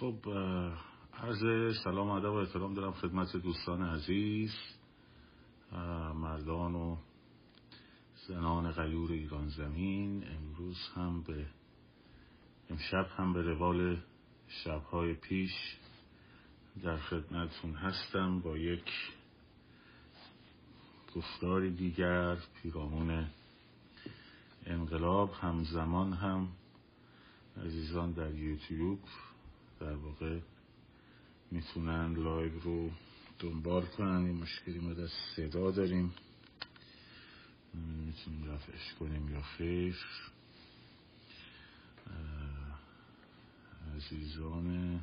خب عرض سلام ادب و احترام دارم خدمت دوستان عزیز مردان و زنان غیور ایران زمین. امروز هم به امشب هم به روال شبهای پیش در خدمتون هستم با یک گفتاری دیگر پیرامون انقلاب همزمان هم عزیزان در یوتیوب. در واقع می‌تونن لایو رو دنبال کنن. یه مشکلی ما در صدا داریم. می‌تونیم رفعش کنیم یا خیر. عزیزان.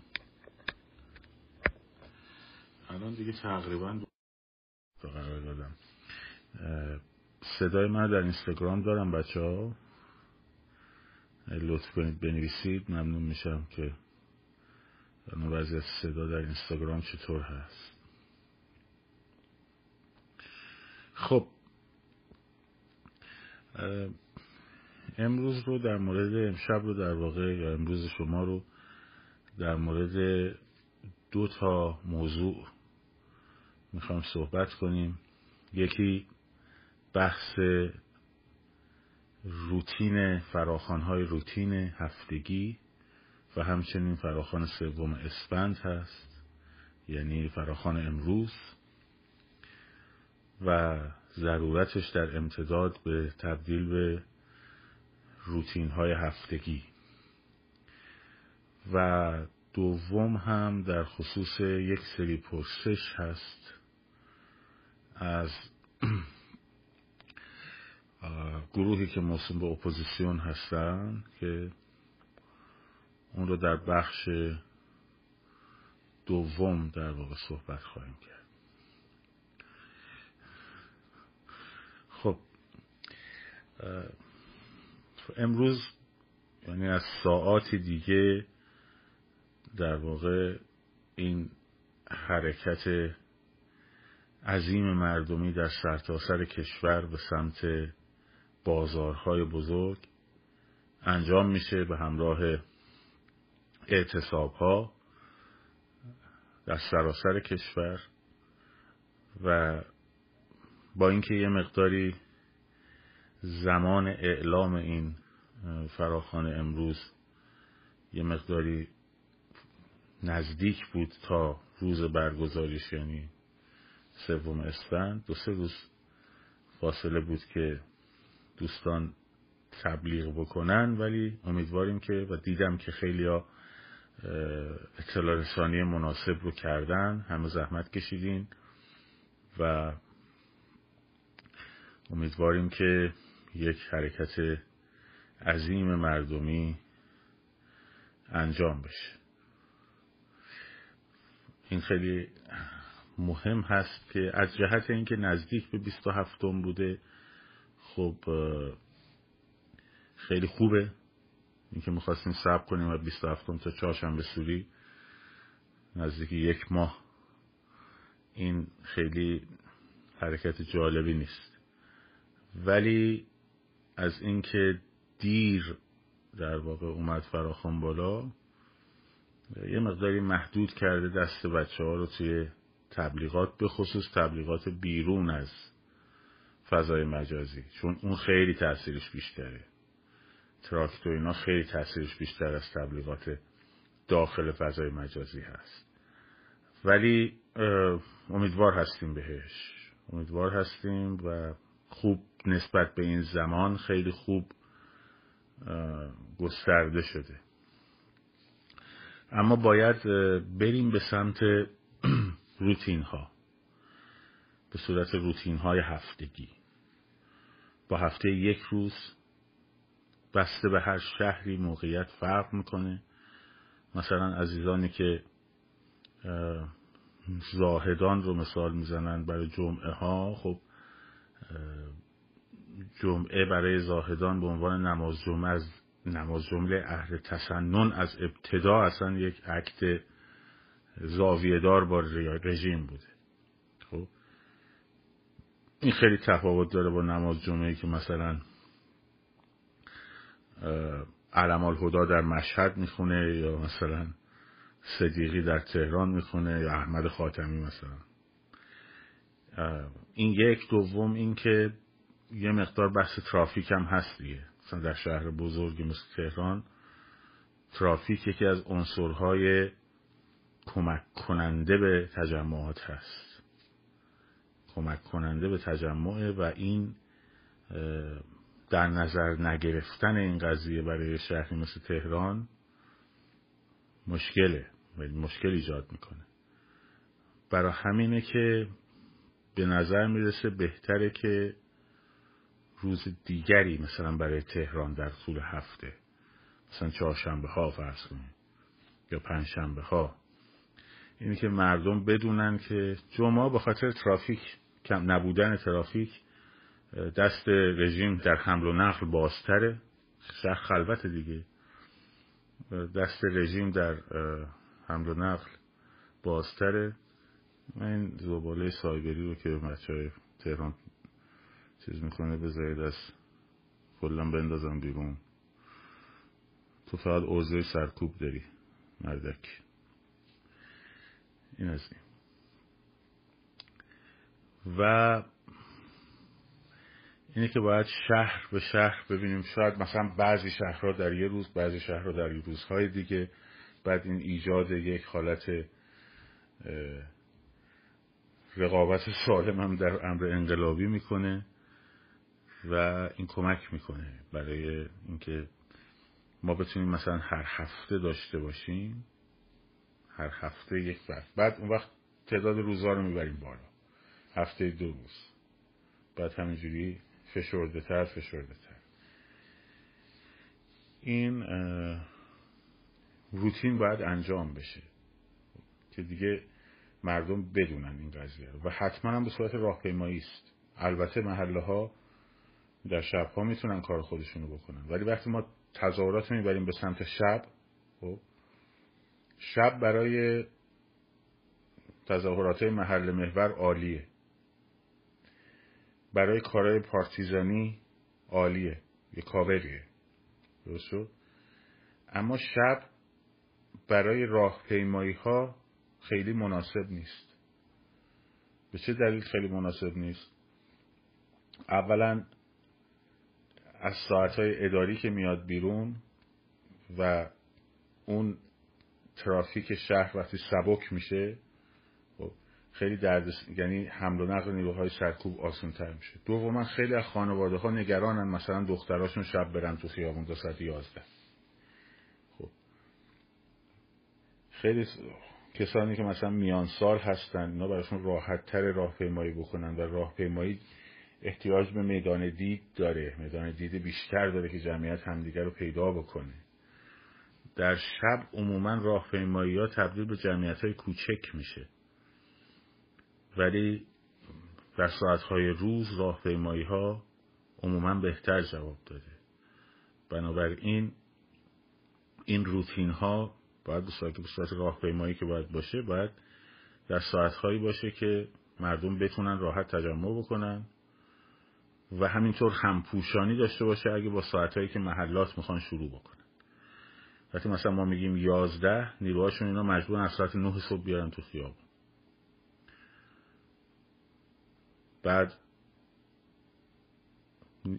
الان دیگه تقریبا قرار دادم. صدای من در اینستاگرام دارم بچه ها لطف کنید بنویسید. ممنون میشم که بعضی از صدا در اینستاگرام چطور هست؟ خب امروز رو در مورد امشب رو در واقع یا امروز شما رو در مورد دو تا موضوع می‌خوام صحبت کنیم. یکی بحث روتین فراخانهای روتین هفتگی. و همچنین فراخان سوم اسفند هست یعنی فراخان امروز. و ضرورتش در امتداد به تبدیل به روتین های هفتگی. و دوم هم در خصوص یک سری پرسش هست از گروهی که موسوم به اپوزیسیون هستن که اون رو در بخش دوم در واقع صحبت خواهیم کرد. خب امروز یعنی از ساعات دیگه در واقع این حرکت عظیم مردمی در سرتاسر سر کشور به سمت بازارهای بزرگ انجام میشه به همراه اعتصاب ها در سراسر کشور و با اینکه یه مقداری زمان اعلام این فراخان امروز یه مقداری نزدیک بود تا روز برگزاریش یعنی سوم اسفند. دو سه روز فاصله بود که دوستان تبلیغ بکنن ولی امیدواریم که و دیدم که خیلی اطلاع رسانی مناسب رو کردن همه زحمت کشیدین و امیدواریم که یک حرکت عظیم مردمی انجام بشه. این خیلی مهم هست که از جهت اینکه نزدیک به 27 بوده خب خیلی خوبه. اینکه می‌خواستیم صبر کنیم و 27 تا چهارشنبه سوری نزدیک یک ماه این خیلی حرکت جالبی نیست. ولی از اینکه دیر در واقع اومد فراخان بالا یه مقداری محدود کرده دست بچه ها رو توی تبلیغات به خصوص تبلیغات بیرون از فضای مجازی چون اون خیلی تاثیرش بیشتره. تراکت و اینا خیلی تاثیرش بیشتر از تبلیغات داخل فضای مجازی هست. ولی امیدوار هستیم بهش. امیدوار هستیم و خوب نسبت به این زمان خیلی خوب گسترده شده. اما باید بریم به سمت روتین ها به صورت روتین های هفتگی. با هفته یک روز بسته به هر شهری موقعیت فرق می‌کنه. مثلا عزیزانی که زاهدان رو مثال می‌زنن برای جمعه ها خب جمعه برای زاهدان به عنوان نماز جمعه از نماز جمله اهل تسنن از ابتدا اصلا یک عکت زاویهدار با رژیم بوده. خب این خیلی تفاوت داره با نماز جمعه که مثلا علم الهدا در مشهد می‌خونه یا مثلا صدیقی در تهران می‌خونه یا احمد خاتمی مثلا. این یک دوم این که یه مقدار بحث ترافیک هم هست دیگه. مثلا در شهر بزرگی مثل تهران ترافیک یکی از عنصرهای کمک کننده به تجمعات هست. کمک کننده به تجمعه و این در نظر نگرفتن این قضیه برای شهری مثل تهران مشکله مشکل ایجاد می‌کنه. برای همینه که به نظر می‌رسه بهتره که روز دیگری مثلا برای تهران در طول هفته مثلا چهارشنبه ها فرض کنیم یا پنجشنبه ها اینی که مردم بدونن که جمعه به خاطر ترافیک کم نبودن ترافیک دست رژیم در حمل و نقل بازتره. شهر خلوت دیگه. دست رژیم در حمل و نقل بازتره. این زباله سایبری رو که بچه های تهران چیز می‌کنه بذارید از کلا بندازم بیرون. تو فقط اوضاع سرکوب داری مردک. این از این. و اینه که باید شهر به شهر ببینیم. شاید مثلا بعضی شهرها در یه روز بعضی شهرها در یه روزهای دیگه. بعد این ایجاد یک حالت رقابت سالم هم در امر انقلابی می‌کنه و این کمک می‌کنه برای اینکه ما بتونیم مثلا هر هفته داشته باشیم. هر هفته یک وقت. بعد اون وقت تعداد روزها رو می‌بریم بالا. هفته دو روز. بعد همینجوری فشرده تر فشرده تر. این روتین باید انجام بشه که دیگه مردم بدونن این قضیه رو. و حتما هم به صورت راهپیمایی است. البته محله ها در شب ها می‌تونن کار خودشونو بکنن. ولی وقتی ما تظاهرات می‌بریم به سمت شب خب شب برای تظاهرات محل محور عالیه. برای کارهای پارتیزانی عالیه. یه کاوریه. درست اما شب برای راهپیمایی ها خیلی مناسب نیست. به چه دلیل خیلی مناسب نیست؟ اولا از ساعتهای اداری که میاد بیرون و اون ترافیک شهر وقتی سبک میشه خیلی درد یعنی حمل و نقل نیروهای سرکوب آسان تر میشه. دوما خیلی از خانواده ها نگرانن مثلا دختراشون شب برن تو خیابون تا ساعت یازده. خب. خیلی کسانی که مثلا میان سال هستن اینا براشون راحت تر راهپیمایی بکنن و راهپیمایی احتیاج به میدان دید داره. میدان دید بیشتر داره که جمعیت همدیگر رو پیدا بکنه. در شب عموما راهپیمایی ها تبدیل به جمعیت های کوچک میشه. ولی در ساعت های روز راهپیمایی ها عموما بهتر جواب داده. بنابراین این روتین ها باید به صورت, به صورت راهپیمایی که باید باشه باید در ساعت هایی باشه که مردم بتونن راحت تجمع بکنن و همینطور همپوشانی داشته باشه اگه با ساعتهایی که محلات می‌خوان شروع بکنن. وقتی مثلا ما میگیم یازده نیروهاشون اینا مجبورن از ساعت نه صبح بیارن تو خیابون. بعد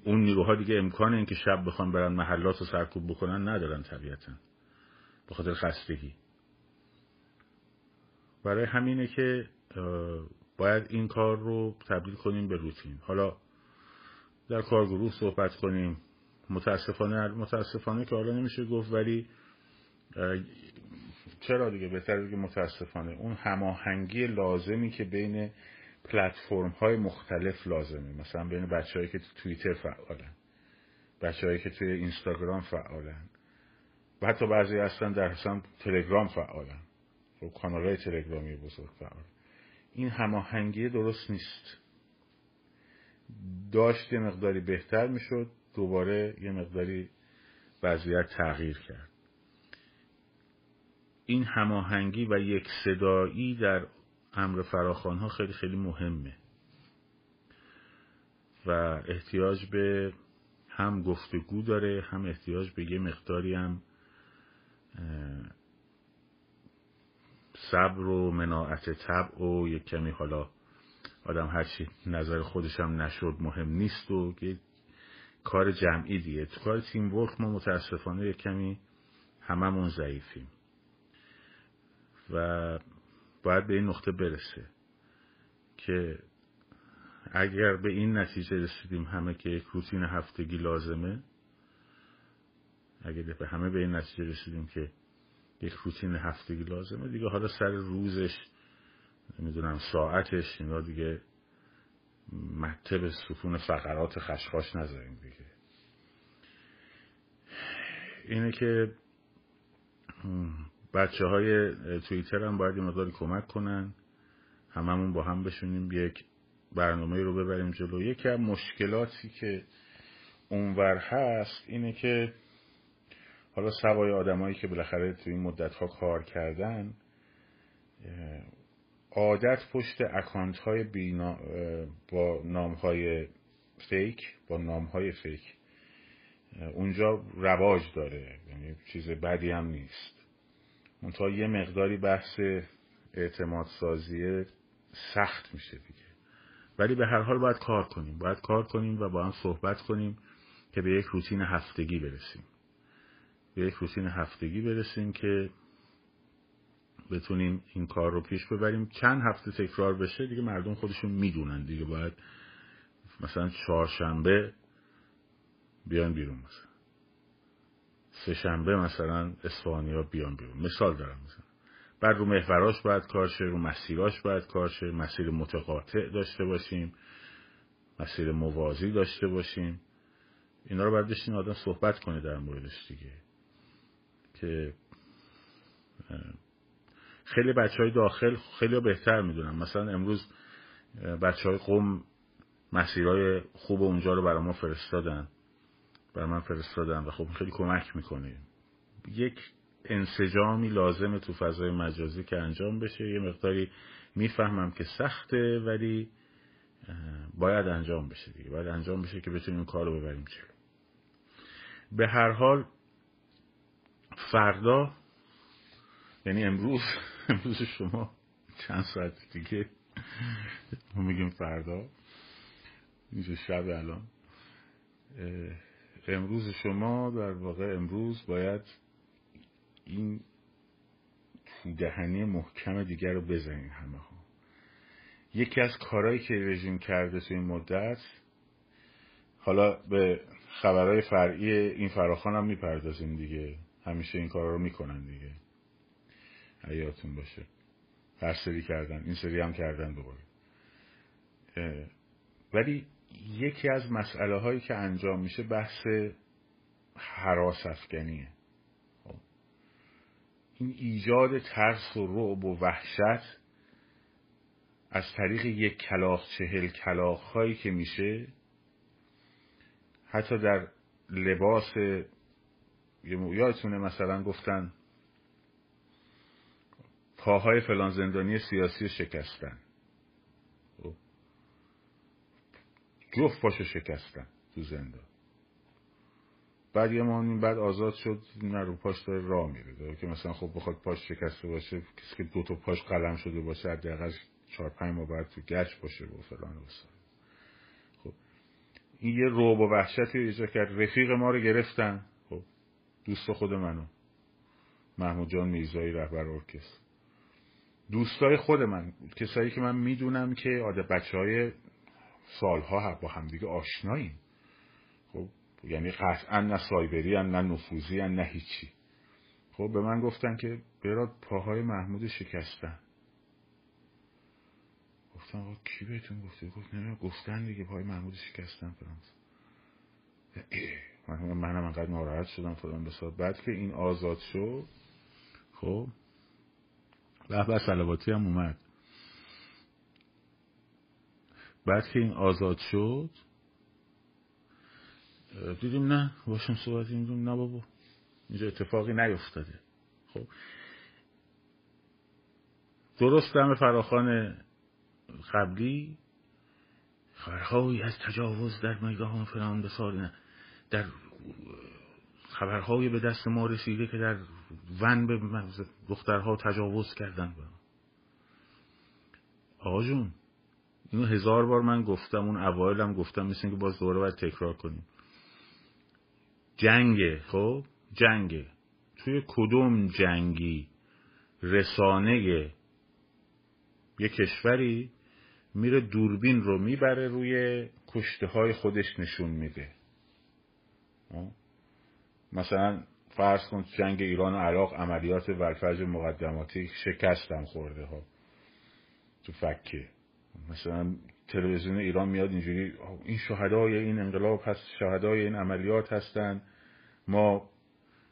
اون نیروها دیگه امکان این که شب بخوان برن محلات رو سرکوب بکنن ندارن طبیعتا. به خاطر خستگی. برای همینه که باید این کار رو تبدیل کنیم به روتین. حالا در کارگروه صحبت کنیم. متاسفانه متاسفانه که حالا نمیشه گفت ولی چرا دیگه؟ بهتر دیگه متاسفانه. اون هماهنگی لازمی که بین پلتفرم های مختلف لازمه. مثلا بین بچههایی که تو توییتر فعالن بچههایی که توی اینستاگرام فعالن. و حتی بعضی هستن در حسن تلگرام فعالن. خب کانال های تلگرامی بزرگ فعال. این هماهنگی درست نیست. داشت یه مقداری بهتر می‌شد دوباره یه مقداری وضعیت تغییر کرد. این هماهنگی و یک صدایی در امر فراخان ها خیلی خیلی مهمه. و احتیاج به هم گفتگو داره هم احتیاج به یه مقداری هم صبر و مناعت طبع و یک کمی حالا آدم هرچی نظر خودشم نشد مهم نیست و کار جمعی دیگه. تو کار تیم ورک ما متاسفانه یک کمی هممون ضعیفیم. و باید به این نقطه برسه که اگر به این نتیجه رسیدیم همه که یک روتین هفتگی لازمه اگر به همه به این نتیجه رسیدیم که یک روتین هفتگی لازمه دیگه حالا سر روزش نمی‌دونم ساعتش اینا دیگه مکتب ستون فقرات خشخاش نذاریم دیگه. اینه که بچه های توییتر هم باید مقداری کمک کنن. هممون با هم بشونیم یک برنامه رو ببریم جلو. یکی از مشکلاتی که اونور هست اینه که حالا سوای آدمایی که بالاخره توی این مدت ها کار کردن عادت پشت اکانت های بینا با نام های فیک با نام های فیک اونجا رواج داره یعنی چیز بدی هم نیست. منتها یه مقداری بحث اعتماد سازیه سخت میشه دیگه. ولی به هر حال باید کار کنیم. باید کار کنیم و با هم صحبت کنیم که به یک روتین هفتگی برسیم. به یک روتین هفتگی برسیم که بتونیم این کار رو پیش ببریم. چند هفته تکرار بشه دیگه مردم خودشون می‌دونن دیگه. باید مثلا چهارشنبه بیان بیرون مثلا. سه شنبه مثلا ها بیان بیرون. مثال دارم. مثلا بعد رو محوراش باید کار شه رو مسیراش باید کار شه. مسیر متقاطع داشته باشیم. مسیر موازی داشته باشیم. اینا رو باید بشین آدم صحبت کنه در موردش دیگه. که خیلی بچه های داخل خیلی بهتر می‌دونم مثلا امروز بچه های قوم مسیرهای خوب اونجا رو برای ما فرستادن. برای من فرستادن و خب خیلی کمک می‌کنه. یک انسجامی لازمه تو فضای مجازی که انجام بشه. یه مقداری می‌فهمم که سخته ولی باید انجام بشه دیگه. باید انجام بشه که بتونیم کار رو ببریم جلو. به هر حال فردا یعنی امروز امروز شما چند ساعت دیگه ما میگیم فردا. اینجا شب الان. امروز شما در واقع امروز باید این دهنی محکم دیگر رو بزنین همه ها. یکی از کارهایی که رژیم کرده تو این مدت حالا به خبرهای فرعی این فراخان هم می‌پردازیم دیگه. همیشه این کارا رو می‌کنن دیگه. حیاتون باشه. هر سری کردن این سری هم کردن دوباره. ولی یکی از مسئله هایی که انجام میشه بحث حراس افغانیه خب. این ایجاد ترس و رعب و وحشت از طریق یک کلاخ چهل کلاخ هایی که میشه حتی در لباس یادتونه مثلا گفتن پاهای فلان زندانی سیاسی شکستن خب. جفت پاشو شکستن تو زندان. بعد یه ماه بعد آزاد شد نه رو پاش داره راه میره. که مثلا خب بخواد پاش شکسته باشه کسی که دو تا پاش قلم شده باشه حداقل چهار پنج ماه بعد تو گچ باشه و فلان و خب این یه روب و وحشتی ایجاد کرد. رفیق ما رو گرفتن. خب دوست خود منو. محمود جان میرزایی رهبر ارکست دوستای خود من کسایی که من می‌دونم که آده بچه های سالها با همدیگه آشناییم. خب یعنی قطعا نه سایبری هن، نه نفوذی هن، نه هیچی. خب به من گفتن که براد پاهای محمود شکستن. گفتم آقا کی بهتون گفته؟ گفت نه گفتن دیگه پای محمود شکستن فرانس من منم انقدر ناراحت شدم فلان بسار بعد که این آزاد شد خب به سلواتی هم اومد. بعد که این آزاد شد دیدیم نه باشم صحبت دیدیم نه بابا اینجا اتفاقی نیفتاده. خب. درست دم فراخان قبلی خبرهایی از تجاوز در میدان فلان به در خبرهایی به دست ما رسیده که در ون به دخترها تجاوز کردن. آقا جون اینو هزار بار من گفتم اون اوایلم گفتم مثل که باز دوباره باید تکرار کنیم. جنگه خب؟ جنگه توی کدوم جنگی؟ رسانه. یه کشوری میره دوربین رو می‌بره روی کشته های خودش نشون میده. مثلا فرض کن جنگ ایران و عراق عملیات ورفج مقدماتی شکستم خورده ها تو فکه. مثلا تلویزیون ایران میاد اینجوری این شهدای این انقلاب هست شهدای این عملیات هستن. ما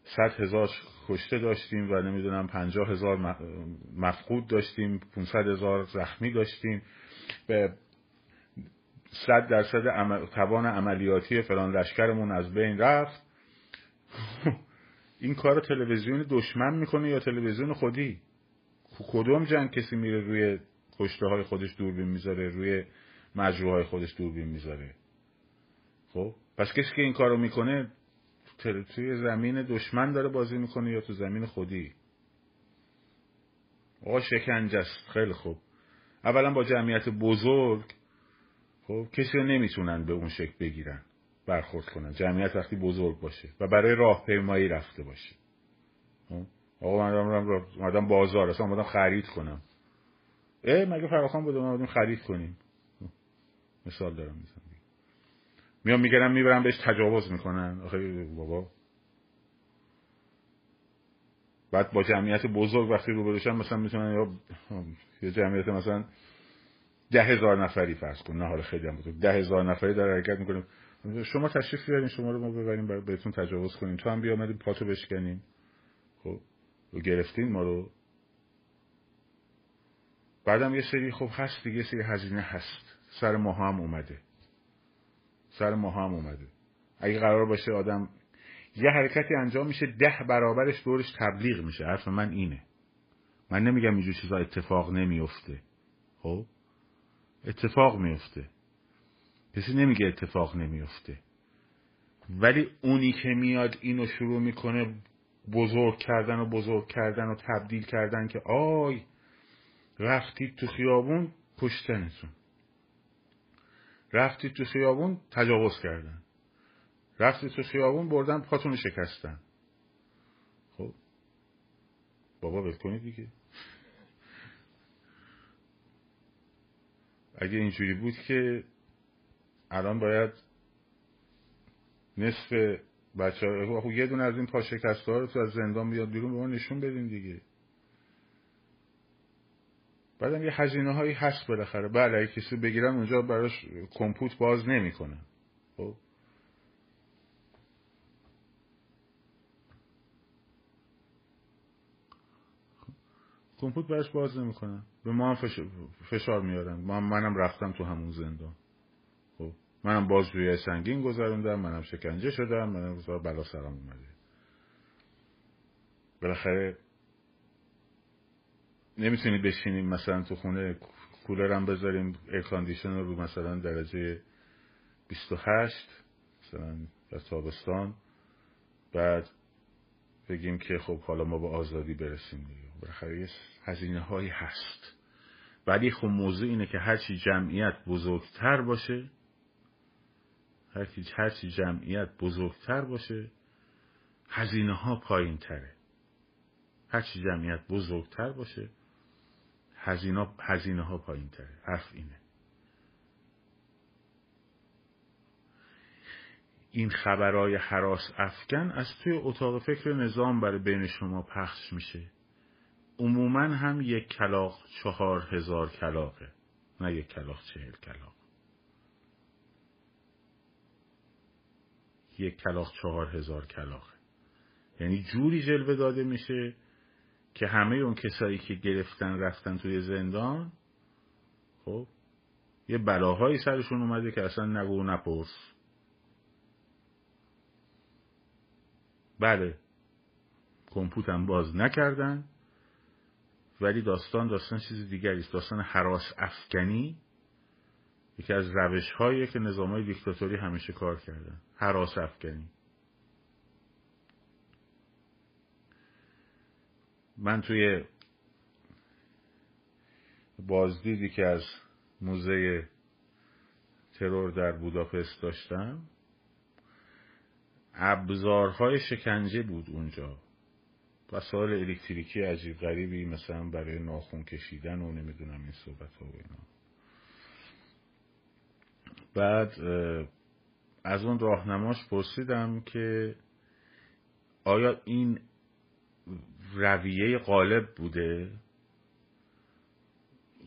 صد هزار کشته داشتیم و نمی‌دونم پنجاه هزار مفقود داشتیم 500 هزار زخمی داشتیم. به صد درصد عمل... توان عملیاتی فلان لشکرمون از بین رفت. این کار تلویزیون دشمن می‌کنه یا تلویزیون خودی؟ کدوم جنگ کسی میره روی کشته های خودش دوربین می‌ذاره روی مجروح خودش دوربین می‌ذاره. خب؟ پس کسی که این کارو می‌کنه توی زمین دشمن داره بازی می‌کنه یا تو زمین خودی؟ آقا شکنجه است. خیلی خوب. اولا با جمعیت بزرگ خب کسی رو نمی‌تونن به اون شکل بگیرن برخورد کنن. جمعیت وقتی بزرگ باشه و برای راهپیمایی رفته باشه. خب؟ آقا من آدم بازار اصلا آمدم خرید کنم. اه مگه فراخان بودم آمدم خرید کنیم؟ مثال دارم می‌زنم. میام میگرم می‌برم بهش تجاوز می‌کنن. آخه بابا. بعد با جمعیت بزرگ وقتی رو بروشن مثلا می‌تونن یا یه جمعیت مثلا ده هزار نفری فرض کن. نه حالا خیلی هم بزرگ ده هزار نفری در حرکت می‌کنیم شما تشریف بیارین شما رو ما ببریم بهتون تجاوز کنیم. تو هم بیا آمدیم پاتو بشکنیم. خب گرفتین ما رو بعدم یه سری خب هست دیگه سری هزینه هست. سر ما هم اومده. سر ما هم اومده. اگه قرار باشه آدم یه حرکتی انجام میشه ده برابرش دورش تبلیغ میشه. حرف من اینه. من نمیگم اینجور چیزا اتفاق نمیفته. خب؟ اتفاق میفته. کسی نمیگه اتفاق نمیفته. ولی اونی که میاد اینو شروع می‌کنه بزرگ کردن و بزرگ کردن و تبدیل کردن که آی رفتید تو خیابون پشتنتون رفتید تو خیابون تجاوز کردن. رفتید تو خیابون بردن پاتون شکستن. خب بابا ول کنید دیگه. اگه اینجوری بود که الان باید نصف بچه ها یه دونه از این پا ها رو تو از زندان بیاد بیرون به ما نشون بدین دیگه. بعدم یه هزینه هایی هست بالاخره. بله اگه کسی بگیرن اونجا براش کمپوت باز نمی‌کنن خب؟ کمپوت براش باز نمی‌کنن به ما هم فشار میارن. من منم رفتم تو همون زندان. خب؟ منم باز روی سنگین گذروندم منم شکنجه شدم منم بلا سرم اومده بالاخره نمی‌تونی بشینیم مثلا تو خونه کولرم بذاریم air condition رو مثلا درجه 28 مثلا در تابستان. بعد بگیم که خب حالا ما به آزادی برسیم دیگه. بالاخره هزینه هایی هست. ولی خب موضوع اینه که هرچی جمعیت بزرگتر باشه هرچی, هرچی جمعیت بزرگتر باشه هزینه ها پایین تره هرچی جمعیت بزرگتر باشه هزینه, هزینه ها پایین تره حرف اینه. این خبرای حراس افکن از توی اتاق فکر نظام برای بین شما پخش میشه. عموما هم یک کلاق چهار هزار کلاقه نه یک کلاق چهل کلاق یک کلاق چهار هزار کلاقه یعنی جوری جلوه داده میشه که همه اون کسایی که گرفتن رفتن توی زندان خب یه بلاهایی سرشون اومده که اصلا نگو نپرس. بله کمپوتم باز نکردن ولی داستان داستان چیز دیگری است. داستان حراس افکنی یکی از روش هایی که نظام های دیکتاتوری همیشه کار کردن. حراس افکنی. من توی بازدیدی که از موزه ترور در بوداپست داشتم ابزارهای شکنجه بود اونجا. وسایل الکتریکی عجیب غریبی مثلا برای ناخون کشیدن و نمی‌دونم این صحبت ها و اینا. بعد از اون راهنماش پرسیدم که آیا این رویه غالب بوده.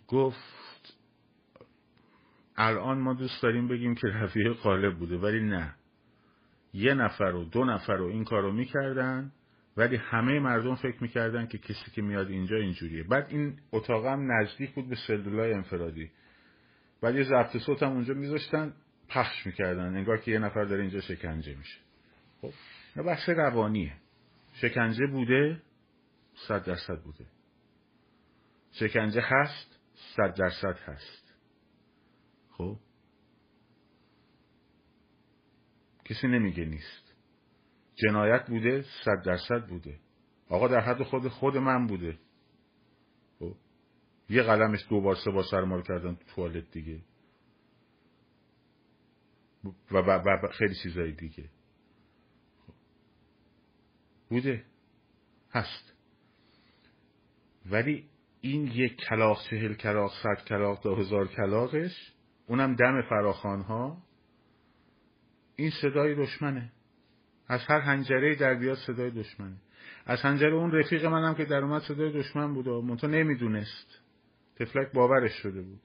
گفت الان ما دوست داریم بگیم که رویه غالب بوده ولی نه. یه نفر و دو نفر و این کارو می‌کردن ولی همه مردم فکر می‌کردن که کسی که میاد اینجا اینجوریه. بعد این اتاق هم نزدیک بود به سلولای انفرادی. بعد یه ضبط صوت هم اونجا میذاشتن پخش می‌کردن. انگار که یه نفر داره اینجا شکنجه میشه. خب بحث روانیه. شکنجه بوده صد درصد بوده. شکنجه هست صد درصد هست. خب؟ کسی نمیگه نیست. جنایت بوده صد درصد بوده. آقا در حد خود خود من بوده. خب؟ یه قلمش دو بار سه بار سرمال کردن تو توالت دیگه. و, و, و خیلی چیزایی دیگه. بوده. هست. ولی این یک کلاق چهل کلاق صد کلاق تا هزار کلاقش اونم دم فراخان ها این صدای دشمنه. از هر هنجره در بیاد صدای دشمنه. از هنجره اون رفیق منم که در اومد صدای دشمن بود و منتها نمی‌دونست. تفلک باورش شده بود.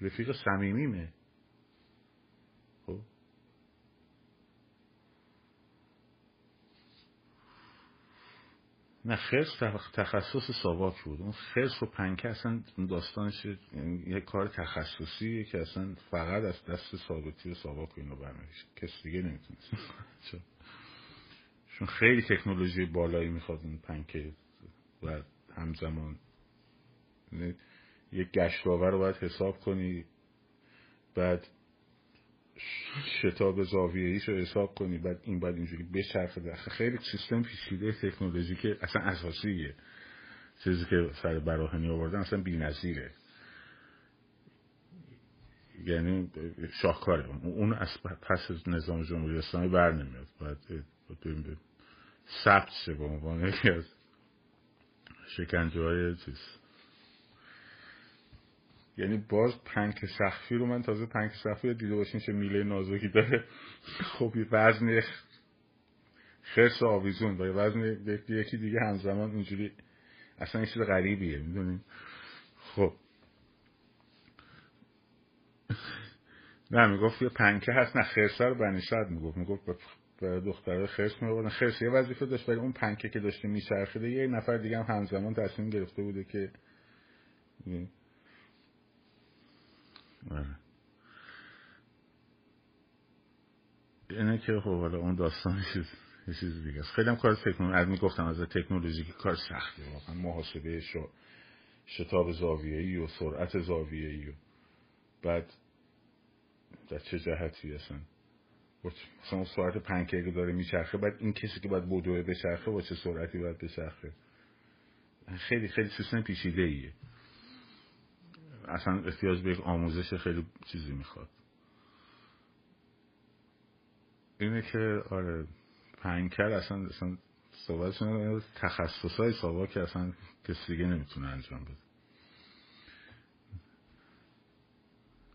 رفیق صمیمیمه. نه خرس تخصص ساواک بود. اون خرس و پنکه اصلا داستانش یه کار تخصصیه که اصلا فقط از دست ثابتی و ساواک اینو برمیشه کس دیگه نمی‌تونست. چون خیلی تکنولوژی بالایی می‌خواد اون پنکه و همزمان. یعنی یک گشتاور رو باید حساب کنی. بعد شتاب زاویه رو حساب کنی بعد این باید اینجوری بچرخه دست. خیلی سیستم پیچیده تکنولوژی که اصلا اساسیه. چیزی که سر براهنی آوردن اصلا بی‌نظیره. یعنی شاهکاره. اون از پس نظام جمهوری اسلامی بر نمیاد. باید ثبت شه به عنوان یکی از شکنجه های چیز؟ یعنی باز پنک سخفی رو من تازه پنک سخفی رو دیده باشین چه میله نازکی داره. خب وزن خرس آویزون با وزن یکی دیگه همزمان اینجوری اصلا این چیز غریبیه می‌دونین خب. نه می‌گفت یه پنکه هست نه خرسه رو بنی شد می‌گفت. می‌گفت به دختره خرس میبردن خرس یه وظیفه داشت ولی اون پنکه که داشته میچرخیده یه نفر دیگه هم همزمان تصمیم گرفته بوده که اینه که خب حالا اون داستان یه چیز دیگه است. خیلی هم کار تکنولوژی از می‌گفتم از تکنولوژی که کار سخته. واقعا محاسبه شو شتاب زاویه‌ای و سرعت زاویه‌ای و بعد در چه جهتی اصلا؟ مثلا اون سرعت پنکیک داره میچرخه بعد این کسی که باید بدوه بچرخه با چه سرعتی باید بچرخه؟ خیلی خیلی سیستم پیچیده ایه اصلا احتیاج به یک آموزش خیلی چیزی می‌خواد. اینه که آره پنکر اصلا اصلا صحبتشون تخصص های ساوا که اصلا کسی دیگه نمی‌تونه انجام بده.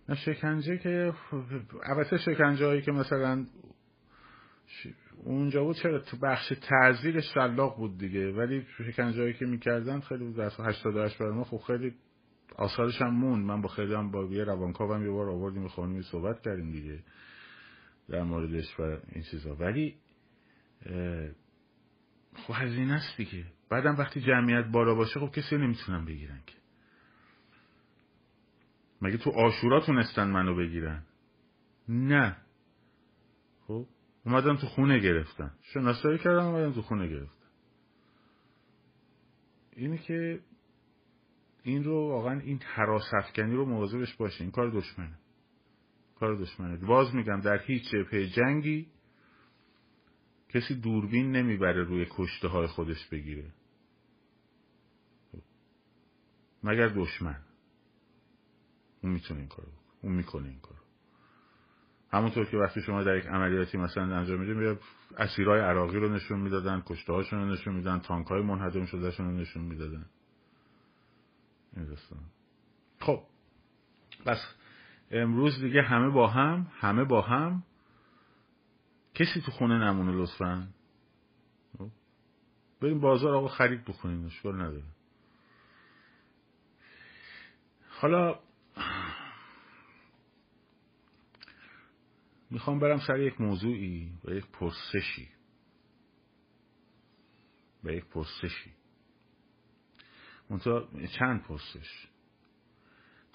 نه شکنجه که البته شکنجه هایی که مثلا اونجا بود چرا تو بخش تعذیر شلاق بود دیگه ولی شکنجه هایی که می‌کردن خیلی بود در 88 برای ما خب خیلی آثارش هم مون من با خیلی هم با یه روانکاو هم یه بار آوردیم خانمی صحبت کردیم دیگه در موردش و این چیزا. ولی خب هزینه است دیگه. بعدم وقتی جمعیت بالا باشه خب کسی نمی‌تونن بگیرن که. مگه تو آشورا تونستن منو بگیرن؟ نه. خب اومدم تو خونه گرفتن. شناسایی کردم اومدم تو خونه گرفتن. اینه که این رو واقعا این حراس رو مواظبش باشه. این کار دشمنه. کار دشمنه. باز میگم در هیچ جبهه جنگی کسی دوربین نمی‌بره روی کشته های خودش بگیره. مگر دشمن. اون می‌تونه این کارو اون می‌کنه این کارو. همونطور که وقتی شما در یک عملیاتی مثلا انجام می‌دید میره اسیرای عراقی رو نشون می‌دادن کشته هاشون رو نشون می‌دادن تانک های منهدم شدهشون رو نشون می‌دادن. خب بس امروز دیگه همه با هم همه با هم. کسی تو خونه نمونه لطفا. خب؟ بریم بازار آقا خرید بکنیم اشکال نداره. حالا می‌خوام برم سر یک موضوعی و یک پرسشی. و یک پرسشی. منطقه چند پرسش؟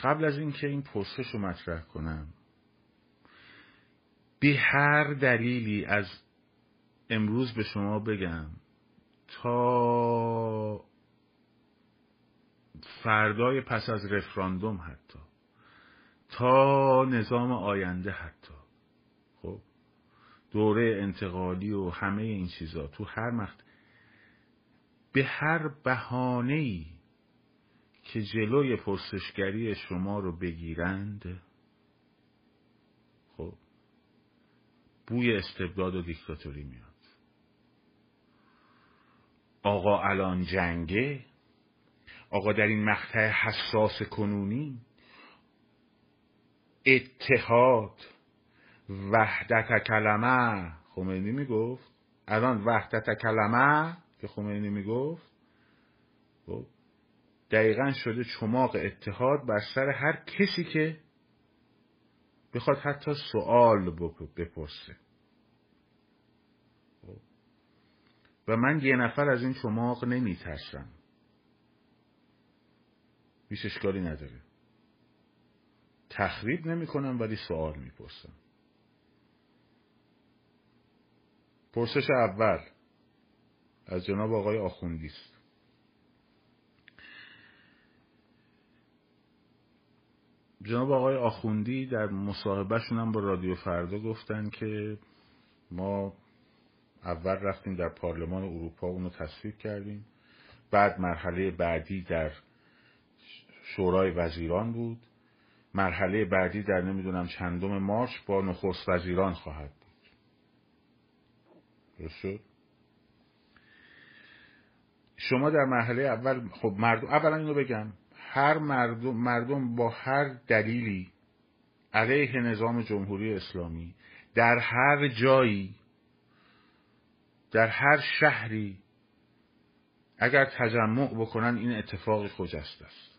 قبل از اینکه این پرسش رو مطرح کنم به هر دلیلی از امروز به شما بگم تا فردای پس از رفراندوم حتی تا نظام آینده حتی. خب دوره انتقالی و همه این چیزا تو هر مقت به هر بهانه‌ای که جلوی پرسشگری شما رو بگیرند خب بوی استبداد و دیکتاتوری میاد. آقا الان جنگه آقا در این مقطع حساس کنونی اتحاد وحدت کلمه خمینی می‌گفت؟ الان وحدت کلمه که خمینی می‌گفت؟ خب دقیقا شده چماق اتحاد بر سر هر کسی که بخواد حتی سوال بپرسه. و من یه نفر از این چماق نمیترسم. هیچ اشکالی نداره. تخریب نمی‌کنم ولی سوال می‌پرسم. پرسش اول از جناب آقای آخوندی است جناب آقای آخوندی در مصاحبهشون هم با رادیو فردا گفتن که ما اول رفتیم در پارلمان اروپا اونو تصویب کردیم. بعد مرحله بعدی در شورای وزیران بود. مرحله بعدی در نمی‌دونم چندم مارچ با نخست وزیران خواهد بود. شما در مرحله اول خب مردم اولا اینو بگم. هر مردم مردم با هر دلیلی علیه نظام جمهوری اسلامی در هر جایی در هر شهری اگر تجمع بکنن این اتفاقی خجست است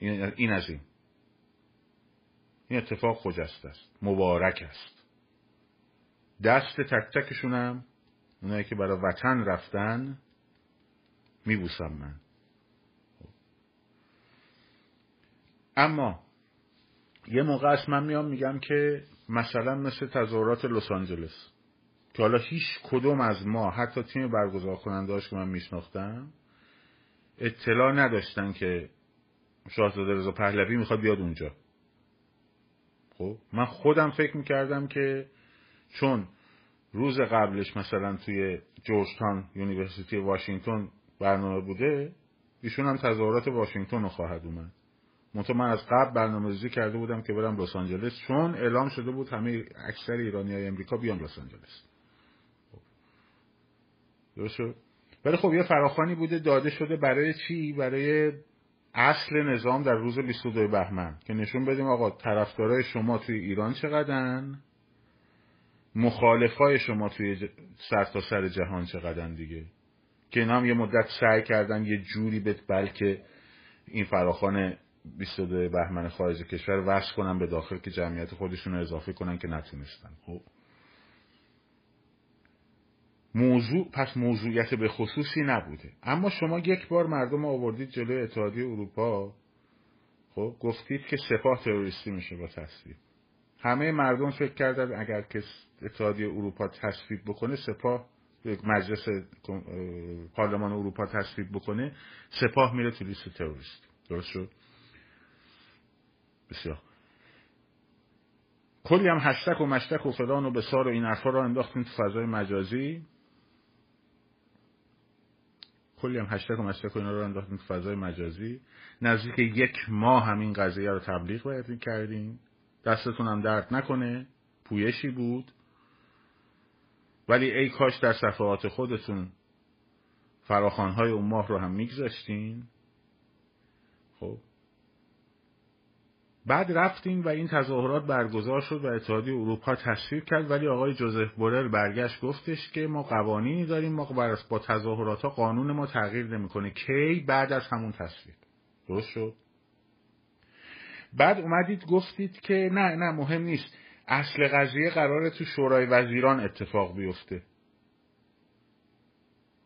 این از این. این اتفاق خجست است مبارک است. دست تک تکشونم اونایی که برای وطن رفتن میبوسم من. اما یه موقع است من میام میگم که مثلا مثل تظاهرات لس آنجلس که حالا هیچ کدوم از ما حتی تیم برگزار کننده که من میشناختم اطلاع نداشتن که شاهزاده رضا پهلوی می‌خواد بیاد اونجا. خب من خودم فکر می‌کردم که چون روز قبلش مثلا توی Georgetown University واشنگتن برنامه بوده ایشون هم تظاهرات واشنگتن رو خواهد اومد. منتها من از قبل برنامه ریزی کرده بودم که برم لس آنجلس چون اعلام شده بود همه اکثر ایرانی های امریکا بیان لس آنجلس. خب. درست ولی خب یه فراخوانی بوده داده شده برای چی؟ برای اصل نظام در روز 22 بهمن. که نشون بدیم آقا طرفدارای شما توی ایران چقدرن؟ مخالفای شما توی سر تا سر جهان چقدرن دیگه؟ که اینا هم یه مدت سعی کردن یه جوری به بلکه این فراخان 22 بهمن خارج کشور وصل کنن به داخل که جمعیت خودشون رو اضافه کنن که نتونستن. خب. موضوع پس موضوعیت به خصوصی نبوده. اما شما یک بار مردم آوردید جلوی اتحادیه اروپا. خب گفتید که سپاه تروریستی میشه با تصویب. همه مردم فکر کردن اگر که اتحادیه اروپا تصویب بکنه سپاه مجلس پارلمان اروپا تصویب بکنه سپاه میره تو لیست تروریست. درست شد؟ بسیار. کلی هم هشتک و مشتک و فلان و بسار و این حرفا رو انداختیم تو فضای مجازی. کلی هم هشتگ و مشتگ و اینا رو انداختیم تو فضای مجازی. نزدیک یک ماه همین قضیه رو تبلیغ باید کردیم. دستتون هم درد نکنه. پویشی بود. ولی ای کاش در صفحات خودتون فراخانهای اون ماه رو هم میگذاشتین. خب. بعد رفتیم و این تظاهرات برگزار شد و اتحادیه اروپا تصویب کرد ولی آقای جوزف بورل برگشت گفتش که ما قوانینی داریم ما با تظاهرات ها قانون ما تغییر نمی‌کنه. کی بعد از همون تصویب درست شد؟ بعد اومدید گفتید که نه نه مهم نیست. اصل قضیه قراره تو شورای وزیران اتفاق بیفته.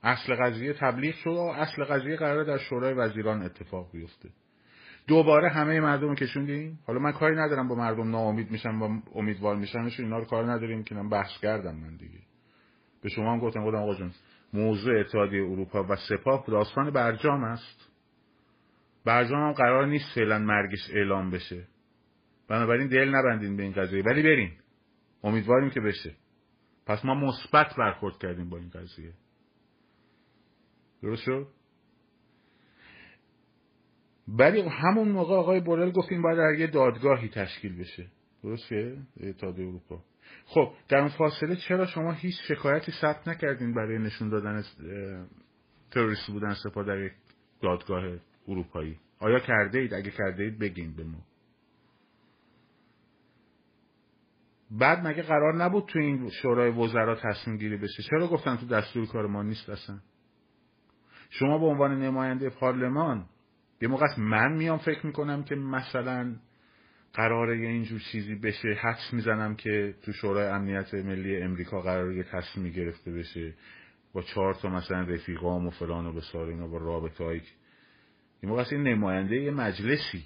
اصل قضیه تبلیغ شد و اصل قضیه قراره در شورای وزیران اتفاق بیفته. دوباره همه مردم کشوندیم حالا من کاری ندارم با مردم ناامید میشم و امیدوار میشن اینا رو کار نداریم که من بحث کردم من دیگه. به شما هم گفتم خودم آقا جون موضوع اتحادیه اروپا و سپاه داستان برجام است. برجام هم قرار نیست فعلا مرگش اعلام بشه. بنابراین دل نبندین به این قضیه. ولی بریم. امیدواریم که بشه. پس ما مثبت برخورد کردیم با این قضیه. درست شد؟ ولی همون موقع آقای بورل گفت این باید در یه دادگاهی تشکیل بشه. درست که اتحاد اروپا. خب در اون فاصله چرا شما هیچ شکایتی ثبت نکردین برای نشون دادن تروریستی بودن سپاه در یک دادگاه اروپایی؟ آیا کرده اید اگه کرده اید بگین به ما. بعد مگه قرار نبود تو این شورای وزرا تصمیم گیری بشه؟ چرا گفتن تو دستور کار ما نیست اصلا؟ شما به عنوان نماینده پارلمان یه موقع من میام فکر می‌کنم که مثلا قراره یه اینجور چیزی بشه حدس می‌زنم که تو شورای امنیت ملی امریکا قراره یه تصمیمی گرفته بشه با چهار تا مثلا رفیقام و فلان و بسار اینا با رابطه هایی این موقع این نماینده یه مجلسی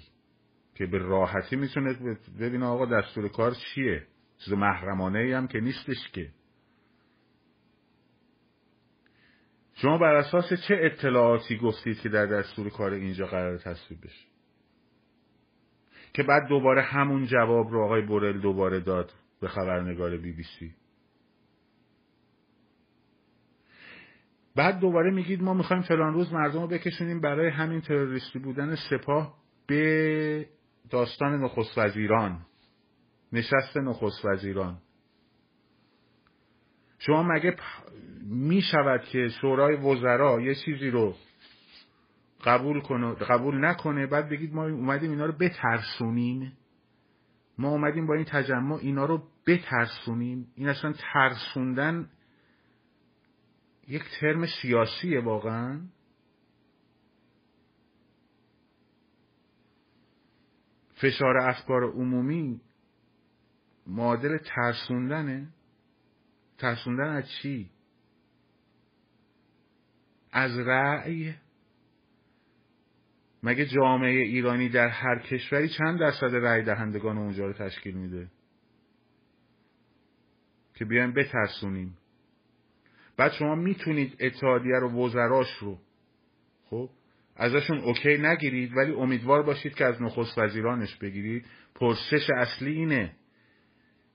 که به راحتی می‌تونه ببینه آقا دستور کار چیه؟ چیز محرمانه ای هم که نیستش که. شما بر اساس چه اطلاعاتی گفتید که در دستور کار اینجا قرار تصویب بشه؟ که بعد دوباره همون جواب رو آقای بورل دوباره داد به خبرنگار بی بی سی. بعد دوباره میگید ما می‌خوایم فلان روز مردم رو بکشونیم برای همین تروریستی بودن سپاه به داستان نخست وزیران نشست نخست وزیران. شما مگه می شود که شورای وزرا یه چیزی رو قبول کنه قبول نکنه؟ بعد بگید ما اومدیم اینا رو بترسونیم. ما اومدیم با این تجمع اینا رو بترسونیم. این اصلا ترسوندن یک ترم سیاسیه واقعا. فشار افکار عمومی معادل ترسوندنه. ترسوندن از چی؟ از رأی؟ مگه جامعه ایرانی در هر کشوری چند درصد رأی دهندگان اونجا رو تشکیل میده؟ که بیایم بترسونیم. بعد شما می‌تونید اتحادیه رو وزراش رو. خب؟ ازشون اوکی نگیرید ولی امیدوار باشید که از نخست وزیرانش بگیرید. پرسش اصلی اینه.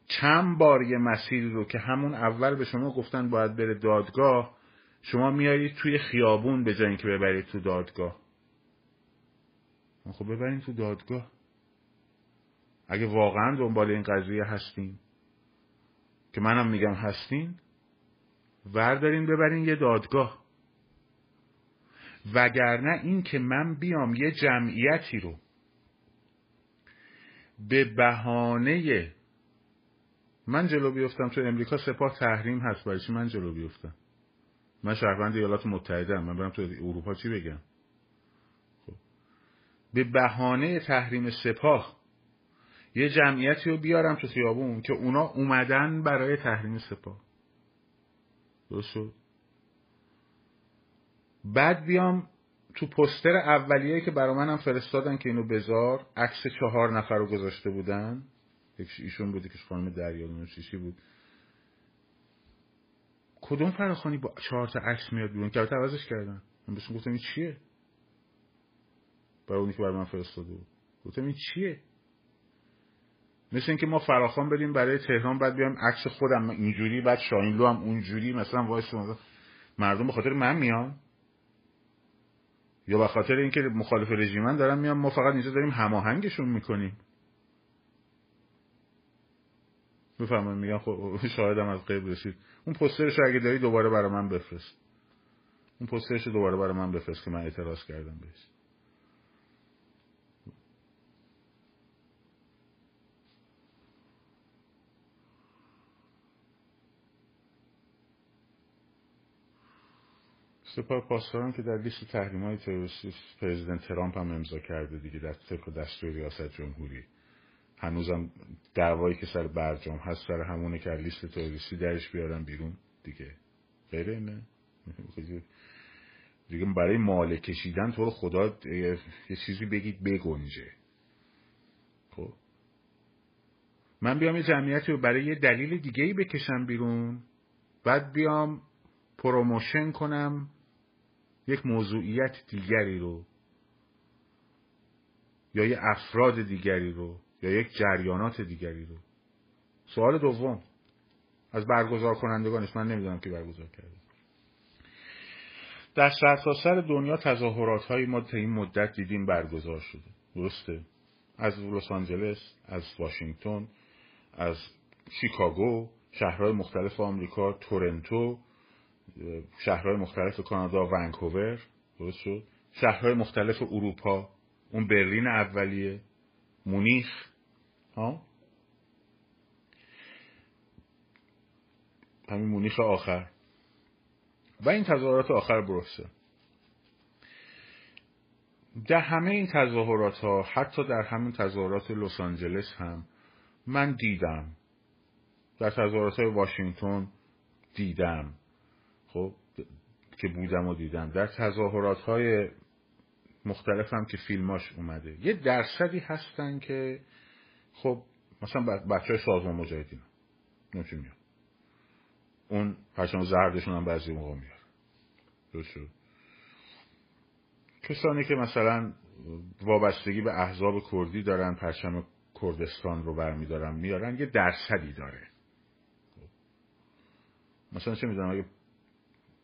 چند بار یه مسیری رو که همون اول به شما گفتن باید بره دادگاه شما میایید توی خیابون به جای اینکه ببرید تو دادگاه. خب ببرین تو دادگاه. اگه واقعا دنبال این قضیه هستین که منم میگم هستین وردارین ببرین یه دادگاه. وگرنه این که من بیام یه جمعیتی رو به بهانه من جلو بیفتم تو امریکا سپاه تحریم هست. برای چی من جلو بیفتم؟ من شهروند ایالات متحده هم. من برم تو اروپا چی بگم؟ خب. به بهانه تحریم سپاه یه جمعیتی رو بیارم تو خیابون که اونا اومدن برای تحریم سپاه. درست شد؟ بعد بیام تو پستر اولیه که برا منم فرستادن که اینو بذار عکس چهار نفر رو گذاشته بودن. یکیش ایشون بود که خانم دریا شیشی بود. کدوم فراخانی با چهار تا عکس میاد بیرون؟ که عوضش کردن. من بهشون گفتم این چیه؟ برای اونی که برای من فرستاده بود. گفتم این چیه؟ مثل اینکه ما فراخان بدیم برای تهران بعد بیام عکس خودم. اینجوری بعد شاهینلو هم اونجوری مثلا وایس مردم به خاطر من میان. یا به خاطر اینکه مخالف رژیمن دارن میان. ما فقط اینجا داریم هماهنگشون می‌کنیم. بفهمم میگن خب شاهدم از قیب رسید. اون پسترش اگه داری دوباره برای من بفرست. اون پسترش دوباره برای من بفرست که من اعتراض کردم بهش. سپاه پاسداران که در لیست تحریم های تروریستی پرزیدنت ترامپ هم امضا کرده دیگه در طبق دستور ریاست جمهوری. هنوزم دعوایی که سر برجام هست سر همونه که لیست تروریستی درش بیارن بیرون دیگه. غیر اینه دیگه برای مال کشیدن تو رو خدا یه چیزی بگید بگنجه. خب. من بیام یه جمعیتی رو برای یه دلیل دیگه ای بکشم بیرون بعد بیام promotion کنم یک موضوعیت دیگری رو یا یه افراد دیگری رو. یا یک جریانات دیگری رو؟ سوال دوم. از برگزار کنندگانش من نمی‌دونم که برگزار کرده. در سرتاسر دنیا تظاهرات هایی ما تا این مدت دیدیم برگزار شده. درسته؟ از لس آنجلس از واشنگتن از شیکاگو شهرهای مختلف آمریکا تورنتو شهرهای مختلف کانادا ونکوور درست شد؟ شهرهای مختلف اروپا. اون برلین اولیه. مونیخ. ها همین مونیخ آخر. و این تظاهرات آخر بروسل در همه این تظاهرات ها حتی در همین تظاهرات لس آنجلس هم من دیدم. در تظاهرات های واشنگتن دیدم. خب که بودم و دیدم. در تظاهرات های مختلف هم که فیلماش اومده. یه درصدی هستن که خب مثلا بچه های سازمان مجاهدین نمیشه میاد اون پرچم زردشون هم بعضی موقع میاد. درست کسانی که مثلا وابستگی به احزاب کردی دارن پرچم کردستان رو برمیدارن میارن یه درصدی داره. مثلا چه می‌دونم اگه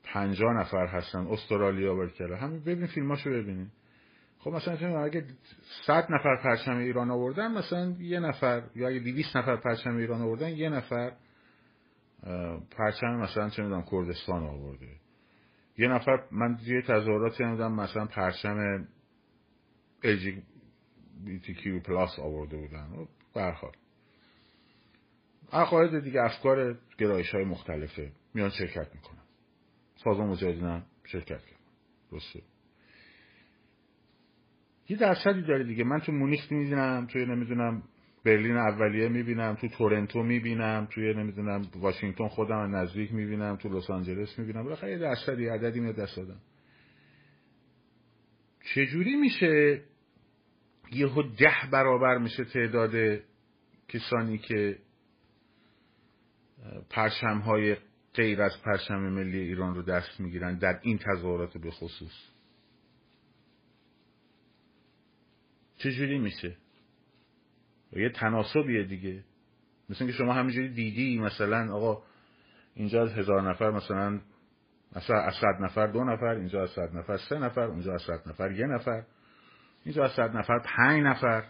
پنجاه نفر هستن استرالیا برکره همین ببین فیلماشو ببینید خب مثلا اگه صد نفر پرچم ایران آوردن مثلا یه نفر یا اگه 200 نفر پرچم ایران آوردن یه نفر پرچم مثلا چه می‌دونم کردستان آورده. یه نفر من یه تظاهراتی نمی‌دونم مثلا پرچم LGBTQ پلاس آورده بودن. برحال عقاید دیگه افکار گرایش های مختلفه. میان شرکت می‌کنن. سازمان مجاهدین هم شرکت کرد درسته؟ یه درصدی داره دیگه. من تو مونیخ می‌بینم توی نمی‌دونم برلین اولیه می‌بینم تو تورنتو می‌بینم توی نمی‌دونم واشنگتن خودم نزدیک می‌بینم تو لس آنجلس می‌بینم. بالاخره یه درصدی عددی میاد دست دادم چجوری میشه یهو ده برابر میشه تعداد کسانی که پرچم های غیر از پرچم ملی ایران رو دست می‌گیرن در این تظاهرات به خصوص چجوری میشه؟ یه تناسبیه دیگه. مثل که شما همینجوری دیدی مثلا آقا اینجا از هزار نفر مثلا مثلا از صد نفر دو نفر اینجا از صد نفر سه نفر اونجا از صد نفر یه نفر اینجا از صد نفر پنج نفر.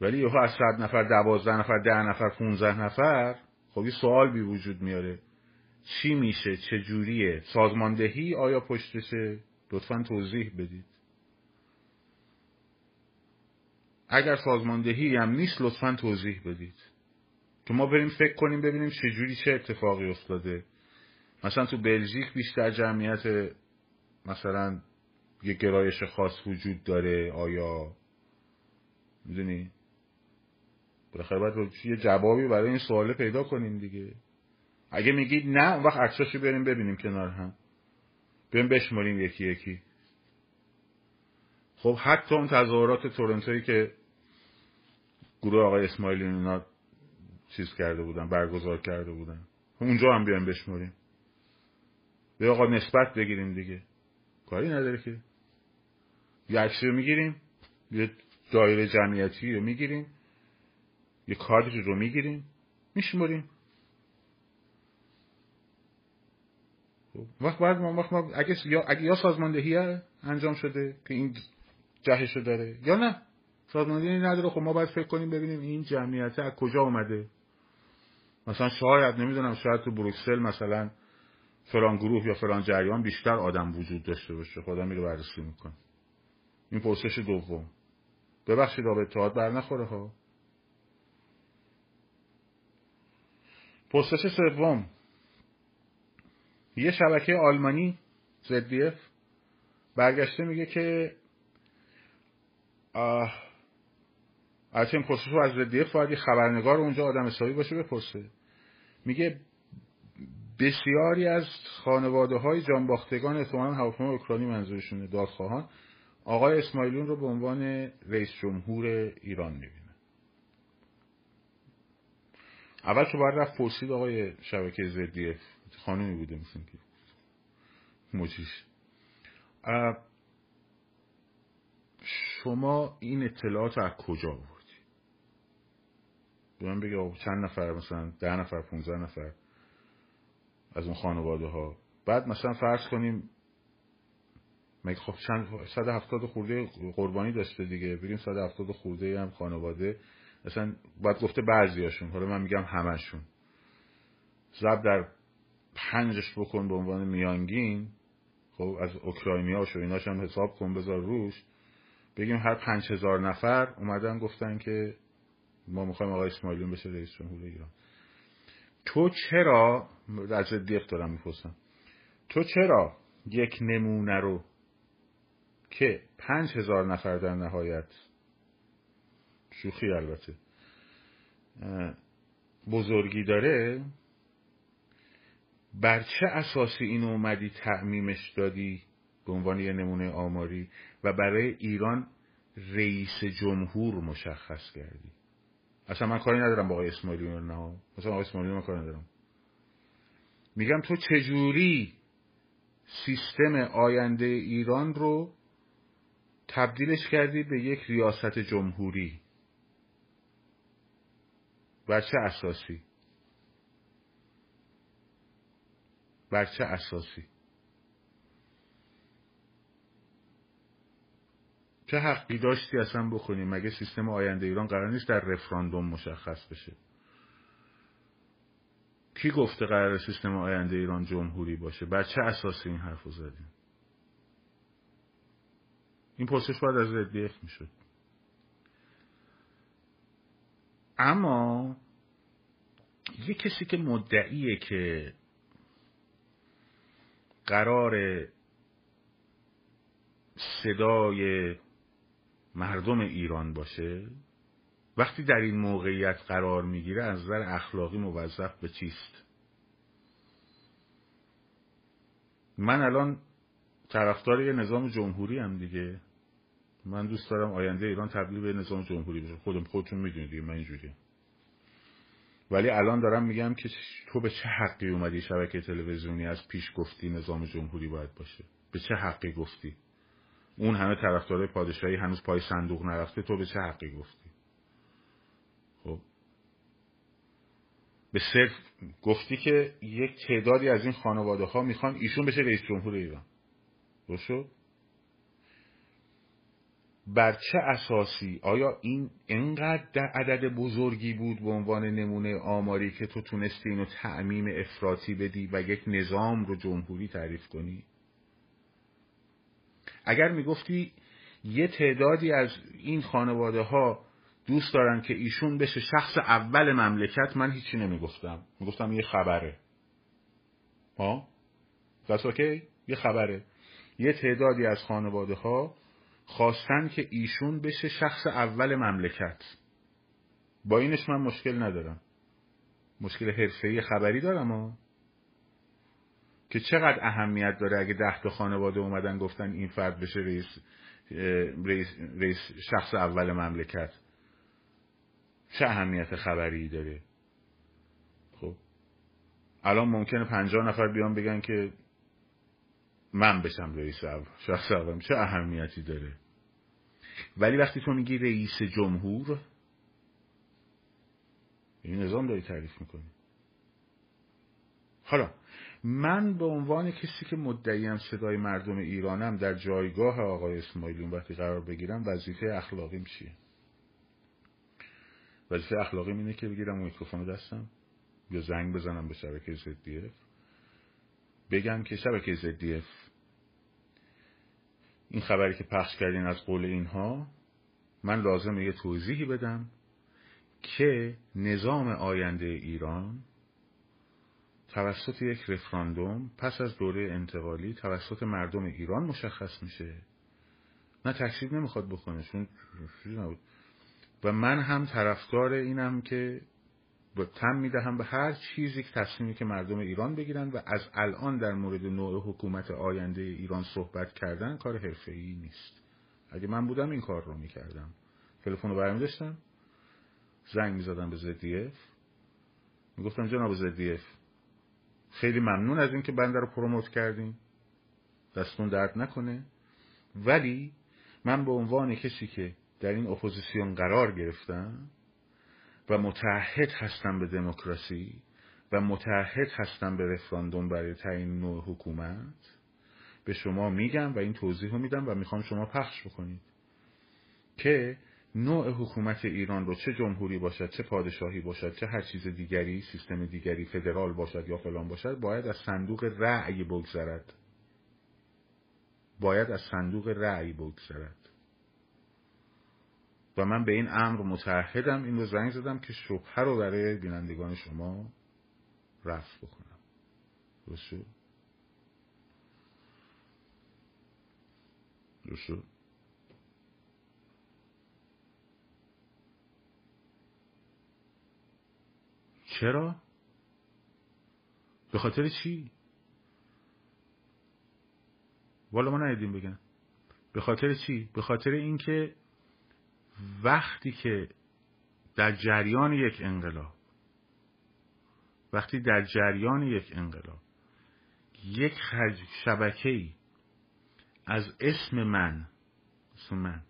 ولی یهو از صد نفر دوازده نفر ده نفر پونزده نفر خب یه سوال بی وجود میاره. چی میشه؟ چه جوریه سازماندهی آیا پشتشه؟ لطفا توضیح بدید. اگر سازماندهی هم نیست لطفا توضیح بدید. که ما بریم فکر کنیم ببینیم چه جوری چه اتفاقی افتاده. مثلا تو بلژیک بیشتر جمعیت مثلا یه گرایش خاص وجود داره. آیا؟ می‌دونی؟ بالاخره باید یه جوابی برای این سواله پیدا کنیم دیگه. اگه میگید نه اون وقت عکساشو بریم ببینیم کنار هم. بریم بشماریم یکی یکی. خب حتی اون تظاهرات تورنتویی که گروه آقای اسماعیلی اینا چیز کرده بودن برگزار کرده بودن. اونجا هم بیایم بشماریم به آقا نسبت بگیریم دیگه. کاری نداره که. یه عکسی رو می‌گیریم یه دایره جمعیتی رو می‌گیریم یه کادری رو می‌گیریم میشماریم خب، وقت بعد ما وقت ما اگه یا اگه یا سازماندهی انجام شده که این جهش داره یا نه. سازماندهی نداره. خب ما باید فکر کنیم ببینیم این جمعیت از کجا اومده. مثلا شاید نمی‌دونم شاید تو بروکسل مثلا فلان گروه یا فلان جریان بیشتر آدم وجود داشته باشه. خدا میره بررسی می‌کنه. این پرسش دوم. ببخشید آب اتحاد بر نخوره ها. پرسش سوم. یه شبکه آلمانی ZDF برگشته میگه که البته این پرسش رو از ZDF باید خبرنگار اونجا آدم حسابی باشه بپرسه. میگه بسیاری از خانواده های جانباختگان احتمالا هواپیما اوکراینی منظورشونه دادخواهان. آقای اسماعیلون رو به عنوان رئیس جمهور ایران می‌بینه. اول که باید رفت پرسید آقای شبکه زدیف خانومی بوده مثل که. مجیش. شما این اطلاعات از کجا بودی به من بگه چند نفر؟ مثلا ده نفر پونزه نفر از اون خانواده ها بعد مثلا فرض کنیم مگه خب چند صد هفتاد خورده قربانی داشته دیگه؟ بگیم صد هفتاد خورده هم خانواده. مثلا باید گفته بعضیاشون. حالا من میگم همشون. زب در پنجش بکن به عنوان میانگین. خب از اوکراینی و ایناش هم حساب کن بذار روش. بگیم هر پنج هزار نفر اومدن گفتن که ما می‌خوایم آقای اسماعیلون بشه رئیس جمهور ایران. تو چرا از دیف دارم می‌پرسم. تو چرا یک نمونه رو که پنج هزار نفر در نهایت شوخی البته بزرگی داره بر چه اساسی این اومدی تعمیمش دادی به عنوان یه نمونه آماری و برای ایران رئیس جمهور مشخص کردی؟ اصلا من کاری ندارم با آقای اسماعیلی نه مثلا آقای اسماعیلی من کاری ندارم. میگم تو چجوری سیستم آینده ایران رو تبدیلش کردی به یک ریاست جمهوری؟ بر چه اساسی؟ بر چه اساسی؟ چه حقی داشتی اصلا بکنی مگه سیستم آینده ایران قرار نیست در رفراندوم مشخص بشه؟ کی گفته قرار سیستم آینده ایران جمهوری باشه؟ بر چه اساسی این حرف زدیم؟ این پرسش باید از ردیف می‌شد. اما یه کسی که مدعیه که قرار صدای مردم ایران باشه. وقتی در این موقعیت قرار می‌گیره از نظر اخلاقی موظف به چیست؟ من الان طرفدار یه نظام جمهوری هم دیگه. من دوست دارم آینده ایران تبدیل به نظام جمهوری بشه. خودم خودتون می‌دونید دیگه من اینجوری. ولی الان دارم میگم که تو به چه حقی اومدی شبکه تلویزیونی از پیش گفتی نظام جمهوری باید باشه؟ به چه حقی گفتی؟ اون همه طرفدار پادشاهی هنوز پای صندوق نرفته تو به چه حقی گفتی؟ خب. به صرف گفتی که یک تعدادی از این خانواده ها می‌خوان ایشون بشه رئیس جمهور ایران. درست بر چه اساسی؟ آیا این انقدر در عدد بزرگی بود به عنوان نمونه آماری که تو تونستی اینو تعمیم افراطی بدی و یک نظام رو جمهوری تعریف کنی؟ اگر می‌گفتی یه تعدادی از این خانواده ها دوست دارن که ایشون بشه شخص اول مملکت من هیچی نمی‌گفتم. می‌گفتم یه خبره. ها؟ دست اوکی یه خبره. یه تعدادی از خانواده ها خواستن که ایشون بشه شخص اول مملکت. با اینش من مشکل ندارم. مشکل حرفه‌ای خبری دارم ها. که چقدر اهمیت داره اگه ده تا خانواده اومدن گفتن این فرد بشه رئیس, رئیس, رئیس شخص اول مملکت. چه اهمیت خبری داره؟ خب. الان ممکنه پنجاه نفر بیان بگن که من بشم رئیس اول شخص اول. چه اهمیتی داره؟ ولی وقتی تو میگی رئیس جمهور این نظام داری تعریف می‌کنی. حالا من به عنوان کسی که مدعیم صدای مردم ایرانم در جایگاه آقای اسماعیلون وقتی قرار بگیرم وظیفه اخلاقیم چیه؟ وظیفه اخلاقیم اینه که بگیرم میکروفون دستم یا زنگ بزنم به شبکه زدیف بگم که شبکه زدیف این خبری که پخش کردین از قول اینها من لازم یه توضیحی بدم که نظام آینده ایران توسط یک رفراندوم پس از دوره انتقالی توسط مردم ایران مشخص میشه. نه تکسیب نمی‌خواد بکنه چون و من هم طرفدار اینم که با تم می‌دهم به هر چیزی که تصمیمی که مردم ایران بگیرن و از الان در مورد نوع حکومت آینده ایران صحبت کردن کار حرفه‌ای نیست. اگه من بودم این کار رو می‌کردم. تلفن رو برمی داشتم زنگ می‌زدم به زدیف می‌گفتم جناب زدیف خیلی ممنون از اینکه بنده رو پروموت کردیم دستون درد نکنه. ولی من به عنوان کسی که در این اپوزیسیون قرار گرفتم و متحد هستم به دموکراسی و متحد هستم به رفراندوم برای تعیین نوع حکومت به شما میگم و این توضیح رو میدم و می‌خوام شما پخش بکنید که نوع حکومت ایران رو چه جمهوری باشد چه پادشاهی باشد چه هر چیز دیگری سیستم دیگری فدرال باشد یا فلان باشد باید از صندوق رأی بگذرد. باید از صندوق رأی بگذرد. و من به این امر متحدم این رو زنگ زدم که شبهه رو برای بینندگان شما رفت بکنم. درست درست چرا؟ به خاطر چی؟ والا ما ندیدیم بگن به خاطر چی؟ به خاطر اینکه وقتی که در جریان یک انقلاب وقتی در جریان یک انقلاب یک شبکه ای از اسم من اسم من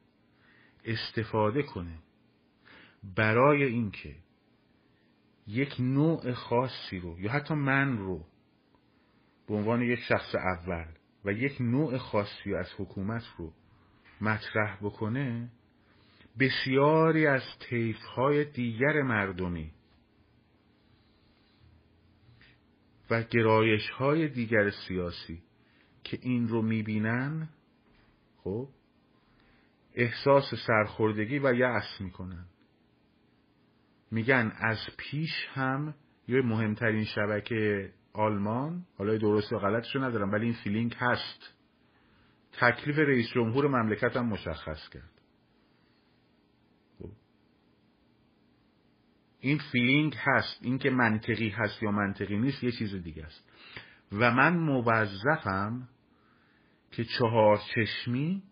استفاده کنه برای اینکه یک نوع خاصی رو یا حتی من رو به عنوان یک شخص اول و یک نوع خاصی از حکومت رو مطرح بکنه بسیاری از طیف های دیگر مردمی و گرایش های دیگر سیاسی که این رو می‌بینن خب احساس سرخوردگی و یأس می‌کنن. میگن از پیش هم یه مهمترین شبکه آلمان حالا درست و غلطشو ندارم ولی این feeling هست. تکلیف رئیس جمهور مملکت هم مشخص کرد. خب. این feeling هست. این که منطقی هست یا منطقی نیست یه چیز دیگه است. و من موظفم که چهار چشمی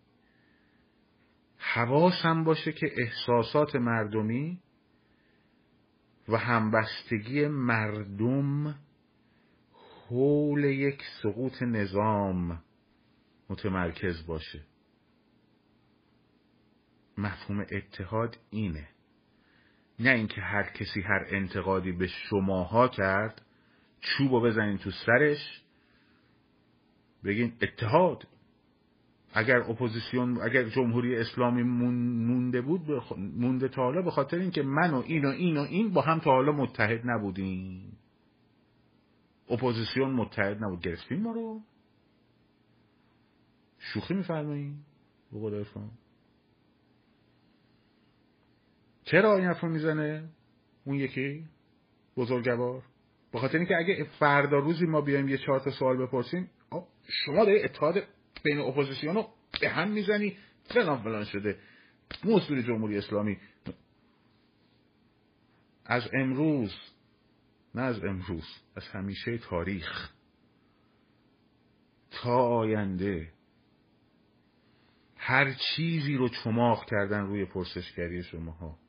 حواسم باشه که احساسات مردمی و همبستگی مردم حول یک سقوط نظام متمرکز باشه. مفهوم اتحاد اینه. نه اینکه هر کسی هر انتقادی به شماها کرد چوبو بزنین تو سرش بگین اتحاد. اگر اپوزیسیون اگر جمهوری اسلامی مونده بود مونده تا حالا به خاطر اینکه من و این و این و این با هم تا حالا متحد نبودیم. اپوزیسیون متحد نبود. گرفتیم ما رو. شوخی میفرمایین به چرا این حرفو می‌زنه؟ اون یکی؟ بزرگوار؟ به خاطر اینکه اگه فردا روزی ما بیایم یه چهار تا سوال بپرسیم شما داری اتحاد بین اپوزیسیون رو به هم می‌زنی فلان فلان شده. موصول جمهوری اسلامی. از امروز نه از امروز از همیشه تاریخ. تا آینده. هر چیزی رو چماق کردن روی پرسشگری شماها.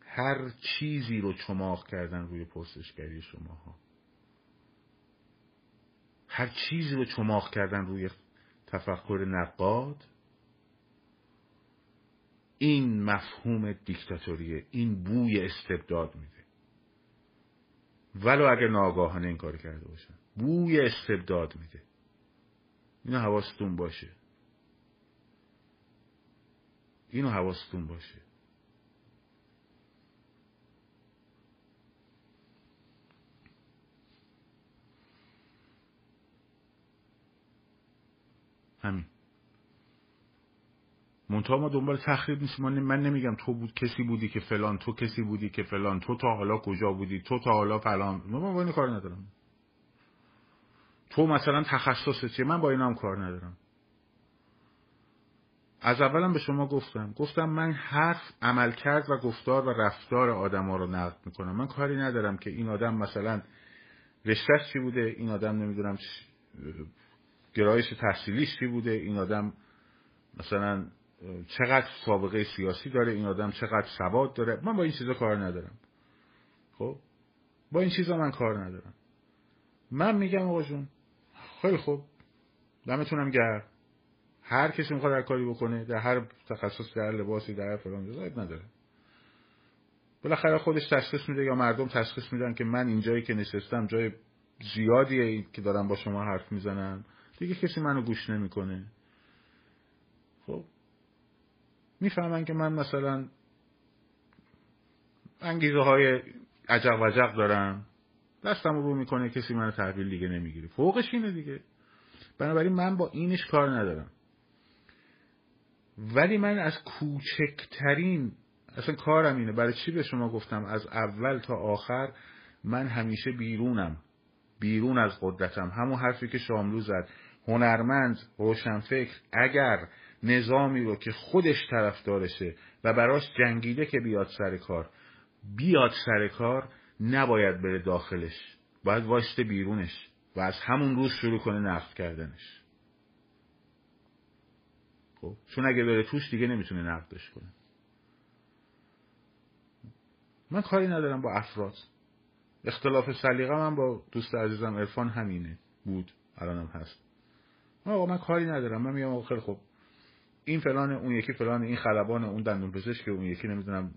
هر چیزی رو چماق کردن روی پرسشگری شماها. هر چیزی رو چماخ کردن روی تفکر نقاد این مفهوم دیکتاتوریه این بوی استبداد میده. ولو اگه ناگاهانه این کار کرده باشن. بوی استبداد میده. اینو حواستون باشه. اینو حواستون باشه. همین. منتها ما دنبال تخریب نیست من نمیگم تو بود کسی بودی که فلان تو کسی بودی که فلان تو تا حالا کجا بودی تو تا حالا فلان. من با این کار ندارم. تو مثلا تخصص چیه؟ من با این هم کار ندارم. از اولم به شما گفتم. گفتم من حرف عمل کرد و گفتار و رفتار آدم ها رو نقد می‌کنم. من کاری ندارم که این آدم مثلا رشتهش چی بوده این آدم نمی‌دونم گرایش تحصیلیش چی بوده؟ این آدم مثلا چقدر سابقه سیاسی داره؟ این آدم چقدر سواد داره؟ من با این چیزا کار ندارم. خب؟ با این چیزا من کار ندارم. من میگم آقا جون خیلی خوب. دمتونم گرم. هر کسی می‌خواد هر کاری بکنه در هر تخصص در لباسی در هر فلان نداره. بالاخره خودش تشخیص میده یا مردم تشخیص میدن که من اینجایی که نشستم جای زیادیه که دارم با شما حرف می‌زنم دیگه کسی منو گوش نمی‌کنه. خب می‌فهمن که من مثلا انگیزه های عجق وجق دارم. دستم رو می‌کنه کسی منو تحویل دیگه نمی‌گیره. فوقش اینه دیگه. بنابراین من با اینش کار ندارم. ولی من از کوچکترین اصلا کارم اینه. برای چی به شما گفتم؟ از اول تا آخر من همیشه بیرونم. بیرون از قدرتم. همون حرفی که شاملو زد. هنرمند روشنفکر اگر نظامی رو که خودش طرفدارشه و براش جنگیده که بیاد سر کار بیاد سر کار نباید بره داخلش. باید واسطه بیرونش و از همون روز شروع کنه نقد کردنش. خب چون اگه بره توش دیگه نمی‌تونه نقدش کنه. من کاری ندارم با افراد. اختلاف سلیقه من با دوست عزیزم عرفان همینه. بود. الانم هست. آقا من کاری ندارم. من میگم خیلی خوب. این فلان اون یکی فلان این خلبان اون دندون پزشک اون یکی نمی‌دونم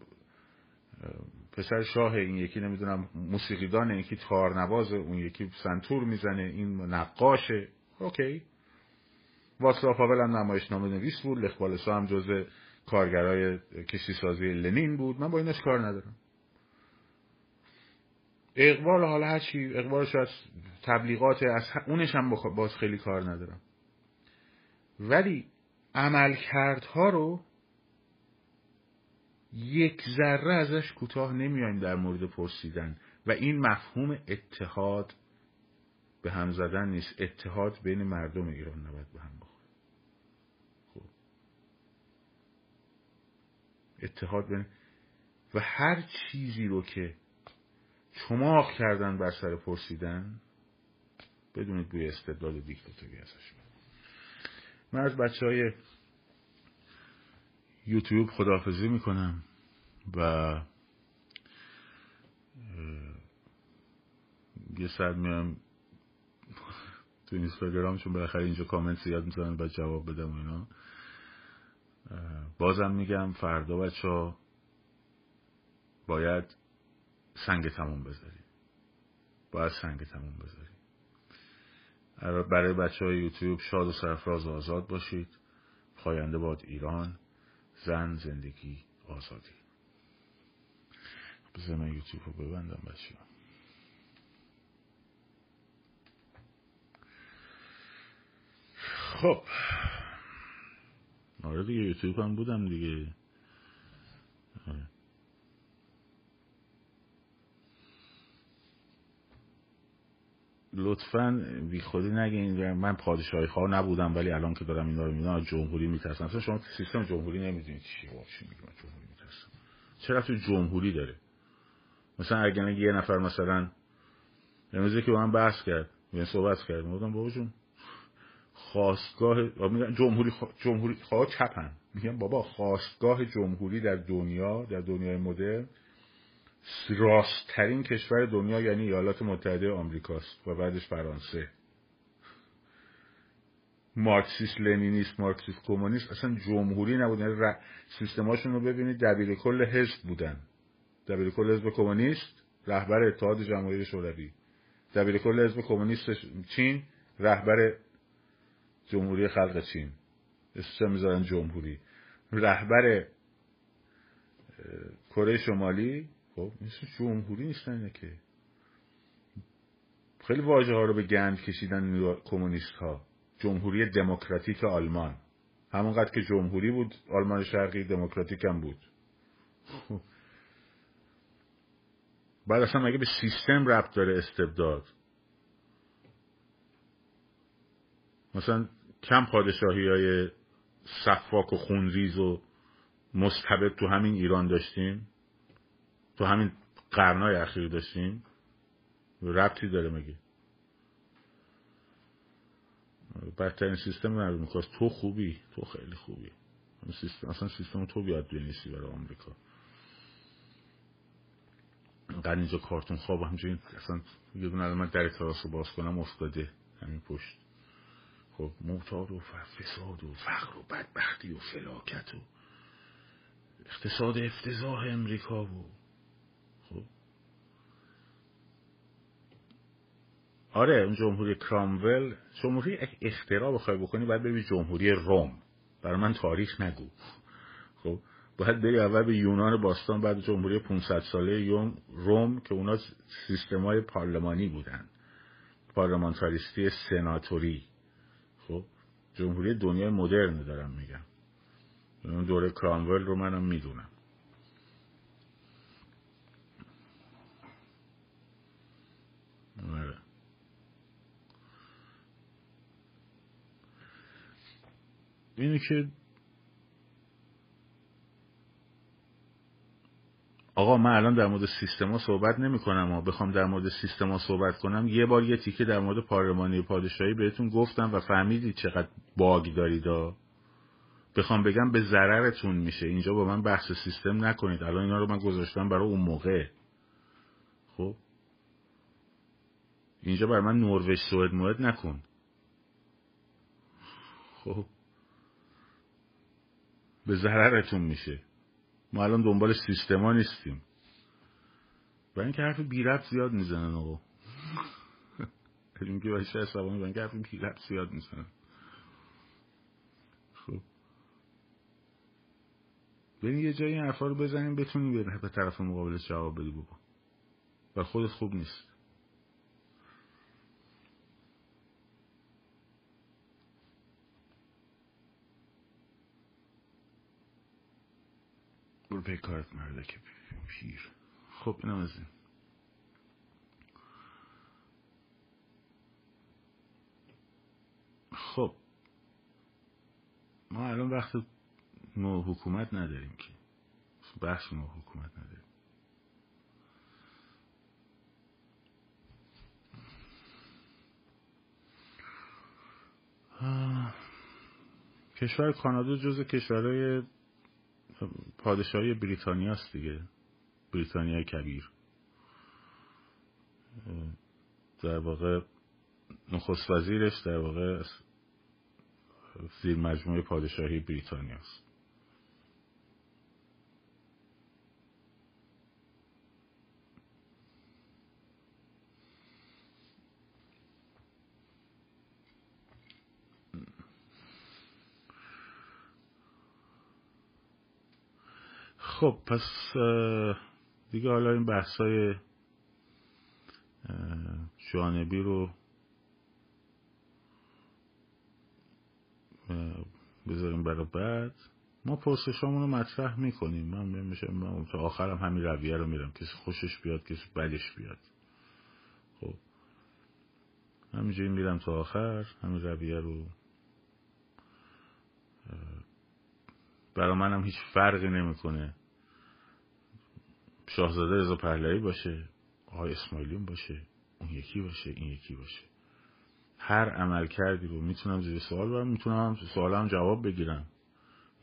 پسر شاه این یکی نمی‌دونم موسیقیدان یکی تارنواز اون یکی سنتور می‌زنه این نقاشه اوکی. واسلاف هاول هم نمایشنامه نویس بود لخبالسا هم جز کارگرای کشتی سازی لنین بود. من با اینش کار ندارم. اقبال حالا هرچی اقبال شاید تبلیغات از اونش هم باز خیلی کار ندارم. ولی عملکردها رو یک ذره ازش کوتاه نمیایم در مورد پرسیدن. و این مفهوم اتحاد به هم زدن نیست. اتحاد بین مردم ایران نباید به هم بخوره. خب. اتحاد بین و هر چیزی رو که چماق کردن بر سر پرسیدن بدونید بوی استدلال دیکتاتوری ازش من از بچه های یوتیوب خداحافظی می‌کنم و یه سر میام تو اینستاگرام چون بالاخره اینجا کامنت زیاد می‌زنن باید جواب بدم و اینا. بازم میگم فردا بچه ها باید سنگ تموم بذاری باید سنگ تموم بذاری برای بچه های یوتیوب شاد و سرفراز و آزاد باشید. پاینده باد ایران زن زندگی آزادی. بذار من یوتیوب رو ببندم بچه خب. آره دیگه یوتیوب هم بودم دیگه آره. لطفا بی خودی نگین. من پادشاهی خواه نبودم ولی الان که دارم اینا رو می‌دونم جمهوری میترسم. اصلا شما سیستم جمهوری نمی‌دونید چی چی میگم؟ جمهوری میترسم. چرا تو جمهوری داره؟ مثلا اگر یه نفر مثلا امروز که با من بحث کرد یعنی صحبت کرد میگم بابا جون خواستگاه میگن جمهوری خوا... جمهوری خواه چپن. میگم بابا خواستگاه جمهوری در دنیا در دنیای مدرن راستترین کشور دنیا یعنی ایالات متحده آمریکاست و بعدش فرانسه. مارکسیست لنینیست مارکسیست کمونیست اصلا جمهوری نبود. یعنی ر... سیستماشون رو ببینید دبیر کل حزب بودن. دبیر کل حزب کمونیست رهبر اتحاد جماهیر شوروی. دبیر کل حزب کمونیست چین رهبر جمهوری خلق چین. اسمش می‌ذارن جمهوری. رهبر کره شمالی خب نیست جمهوری نیستن که. خیلی واژه ها رو به گند کشیدن کمونیست ها. جمهوری دموکراتیک آلمان. همونقدر که جمهوری بود آلمان شرقی دموکراتیک هم بود. خب. بعد اصلا مگه به سیستم ربط داره استبداد؟ مثلا کم پادشاهی های صفاک و خونریز و مستبد تو همین ایران داشتیم؟ تو همین قرنهای اخیر داشتیم؟ ربطی داره مگه؟ بدترین سیستم رو می‌خواست. تو خوبی؟ تو خیلی خوبی. سیستم اصلا سیستم تو بیاد بنویسی برای آمریکا. اینقدر اینجا کارتون خواب همجوری اصلا یه دونه من در تراس رو باز کنم افتاده همین پشت. خب معتاد و فساد و فقر و بدبختی و فلاکت و اقتصاد افتضاح امریکا و خب آره اون جمهوری کرامول جمهوری اختراع بخوای بکنی باید بری جمهوری روم. برای من تاریخ نگو. خب باید بری اول به یونان باستان بعد جمهوری 500 ساله یوم روم که اونا سیستم های پارلمانی بودن. پارلمانتاریستی سناتوری. خب جمهوری دنیای مدرن دارم میگم. اون دوره کرامول رو منم می‌دونم. آره. اینه که آقا من الان در مورد سیستما صحبت نمی کنم و بخوام در مورد سیستما صحبت کنم. یه بار یه تیکه در مورد پارلمانی پادشاهی بهتون گفتم و فهمیدید چقدر باگ دارید بخوام بگم به ضررتون میشه. اینجا با من بحث سیستم نکنید. الان اینا رو من گذاشتم برای اون موقع. خب؟ اینجا برای من نروژ سوئد موعد نکن. خب؟ به ضررتون میشه. ما الان دنبال سیستما نیستیم. برای اینکه حرف بی ربط زیاد می‌زنن آقا. که باشه عصبانی برای اینکه حرف بی ربط زیاد می‌زنن خب. یه جایی این حرفا رو بزنیم بتونیم به طرف مقابل جواب بدی بکن و خودت خوب نیست. برو به کارت که پیر. خب اینم از این. خب. ما الان وقت نوع حکومت نداریم که. بحث نوع حکومت نداریم. کشور کانادا جز کشورهای پادشاهی بریتانیا است دیگه. بریتانیا کبیر. در واقع نخست وزیرش در واقع زیر مجموعه پادشاهی بریتانیا است خب پس دیگه حالا این بحثای جانبی رو بذاریم برای بعد. ما پرسشامون رو مطرح می‌کنیم. من میشه من تا آخرم همین رویه رو میرم. کسی خوشش بیاد کسی بدش بیاد. خب. همینجوری میرم تا آخر. همین رویه رو برای منم هیچ فرقی نمی‌کنه. شاهزاده رضا پهلوی باشه آقای اسماعیلیون باشه اون یکی باشه این یکی باشه. هر عمل کردی رو می‌تونم زیر سوال برم می‌تونم سوالم جواب بگیرم.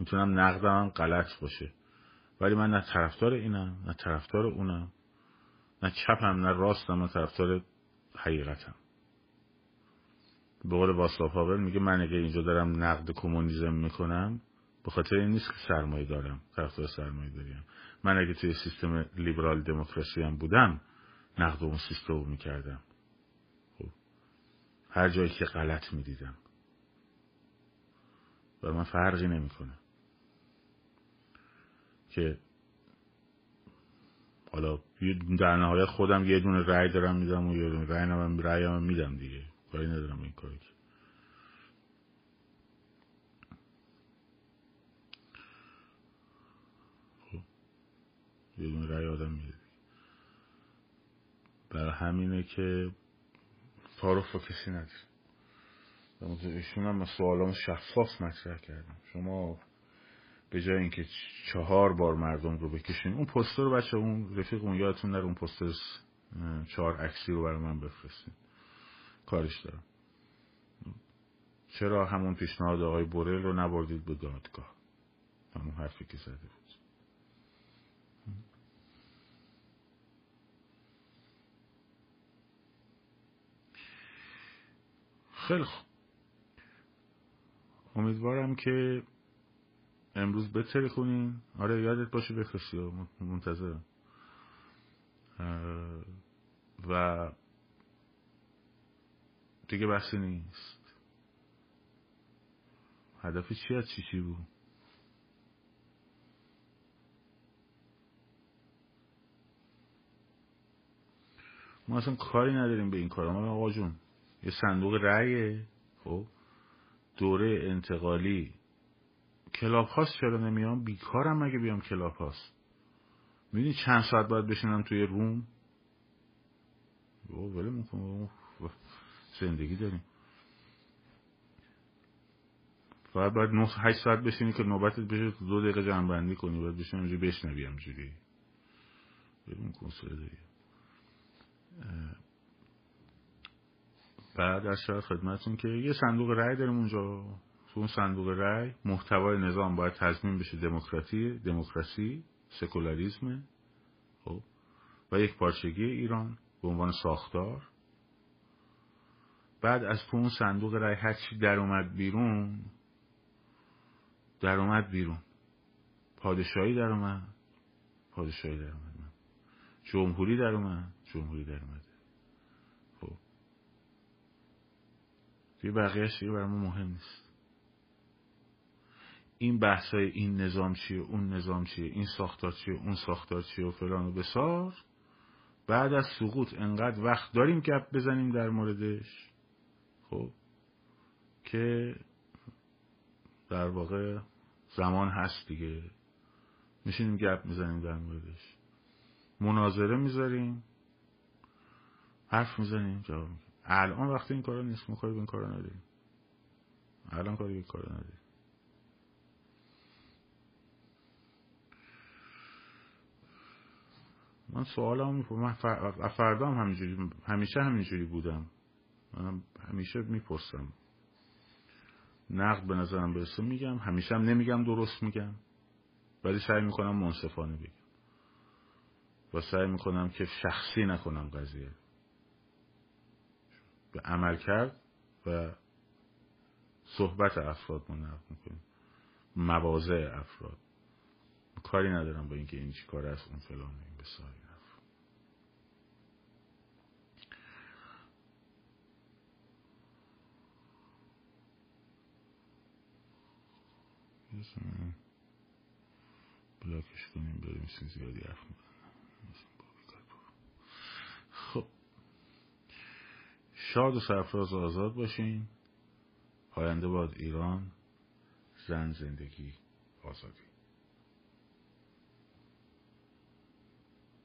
می‌تونم نقدم غلط باشه. ولی من نه طرفدار اینم نه طرفدار اونم نه چپم نه راستم نه طرفدار حقیقتم. به قول واسلاف میگه من اگه اینجا دارم نقد کمونیسم می‌کنم به خاطر این نیست که سرمایه دارم طرفدار سرمایه داریم. من اگه توی سیستم لیبرال دموکراسی هم بودم نقد اون سیستم رو می‌کردم. خب. هر جایی که غلط می‌دیدم. و من فرقی نمی‌کنه. که حالا در نهایت خودم یه دونه رأی دارم میدم و یه دونه رأی هم میدم دیگه. کاری ندارم این کاری خب یه دونه رأی آدم میده برای همینه که تعارف با کسی نداره. ایشون هم سوالام شفاف مطرح کردم. شما به جای اینکه چهار بار مردم رو بکشین اون پوستر رو بچه اون رفیق اون یادتون نره اون پوستر چهار عکسی رو برای من بفرستین. کارش دارم. چرا همون پیشنهاد آقای بورل رو نبردید به دادگاه؟ همون حرفی که زده بود خیلی خوب. امیدوارم که امروز بتری کنین آره یادت باشه بفرستی. منتظرم. و دیگه بحثی نیست. هدفی چی از چی چی بود؟ ما اصلا کاری نداریم به این کار ما آقا جون یه صندوق رأیه. خب. دوره انتقالی. کلاب هاست چرا نمیام؟ بیکارم مگه بیام کلاب هاست می‌دونی چند ساعت باید بشینم توی روم؟ ولی زندگی داریم. فقط باید نه هشت ساعت بشینی که نوبتت بشه دو دقیقه جمع کنی. باید بشینی اونجوری بشنوی همجوری بریم کنسول بعد از شاید خدمتون که یه صندوق رأی داریم اونجا. تو اون صندوق رأی محتوای نظام باید تضمین بشه دموکراتی دموکراسی سکولاریسم خب و یک پارچگی ایران به عنوان ساختار. بعد از تو اون صندوق رأی هر چی در اومد بیرون در اومد بیرون. پادشاهی در اومد پادشاهی در اومد. جمهوری در اومد جمهوری در اومد خب دیگه بقیهش دیگه برای ما مهم نیست. این بحثای این نظام چیه اون نظام چیه این ساختار چیه اون ساختار چیه و فلان و بسار. بعد از سقوط انقدر وقت داریم گپ بزنیم در موردش خب که در واقع زمان هست دیگه. میشینیم گپ می‌زنیم در موردش. مناظره می‌ذاریم حرف می‌زنیم جواب الان وقتی این کارا نیست کاری به این کارا نداریم. الان کاری به کارا نداریم. من سوالم می‌پرسم من فردا هم همینجوری همیشه همینجوری بودم. من همیشه می‌پرسم. نقد به نظرم برسه میگم همیشه هم نمیگم درست میگم. ولی سعی می‌کنم منصفانه بگم. و سعی می‌کنم که شخصی نکنم قضیه. عمل کرد و صحبت افراد ما نقد می‌کنیم. مواضع افراد. کاری ندارم با اینکه این چی کار است اون فلان این بساری بلاکش کنیم بریم سین زیادی حرف خب شاد و سرفراز آزاد باشین. پاینده باد ایران زن زندگی آزادی.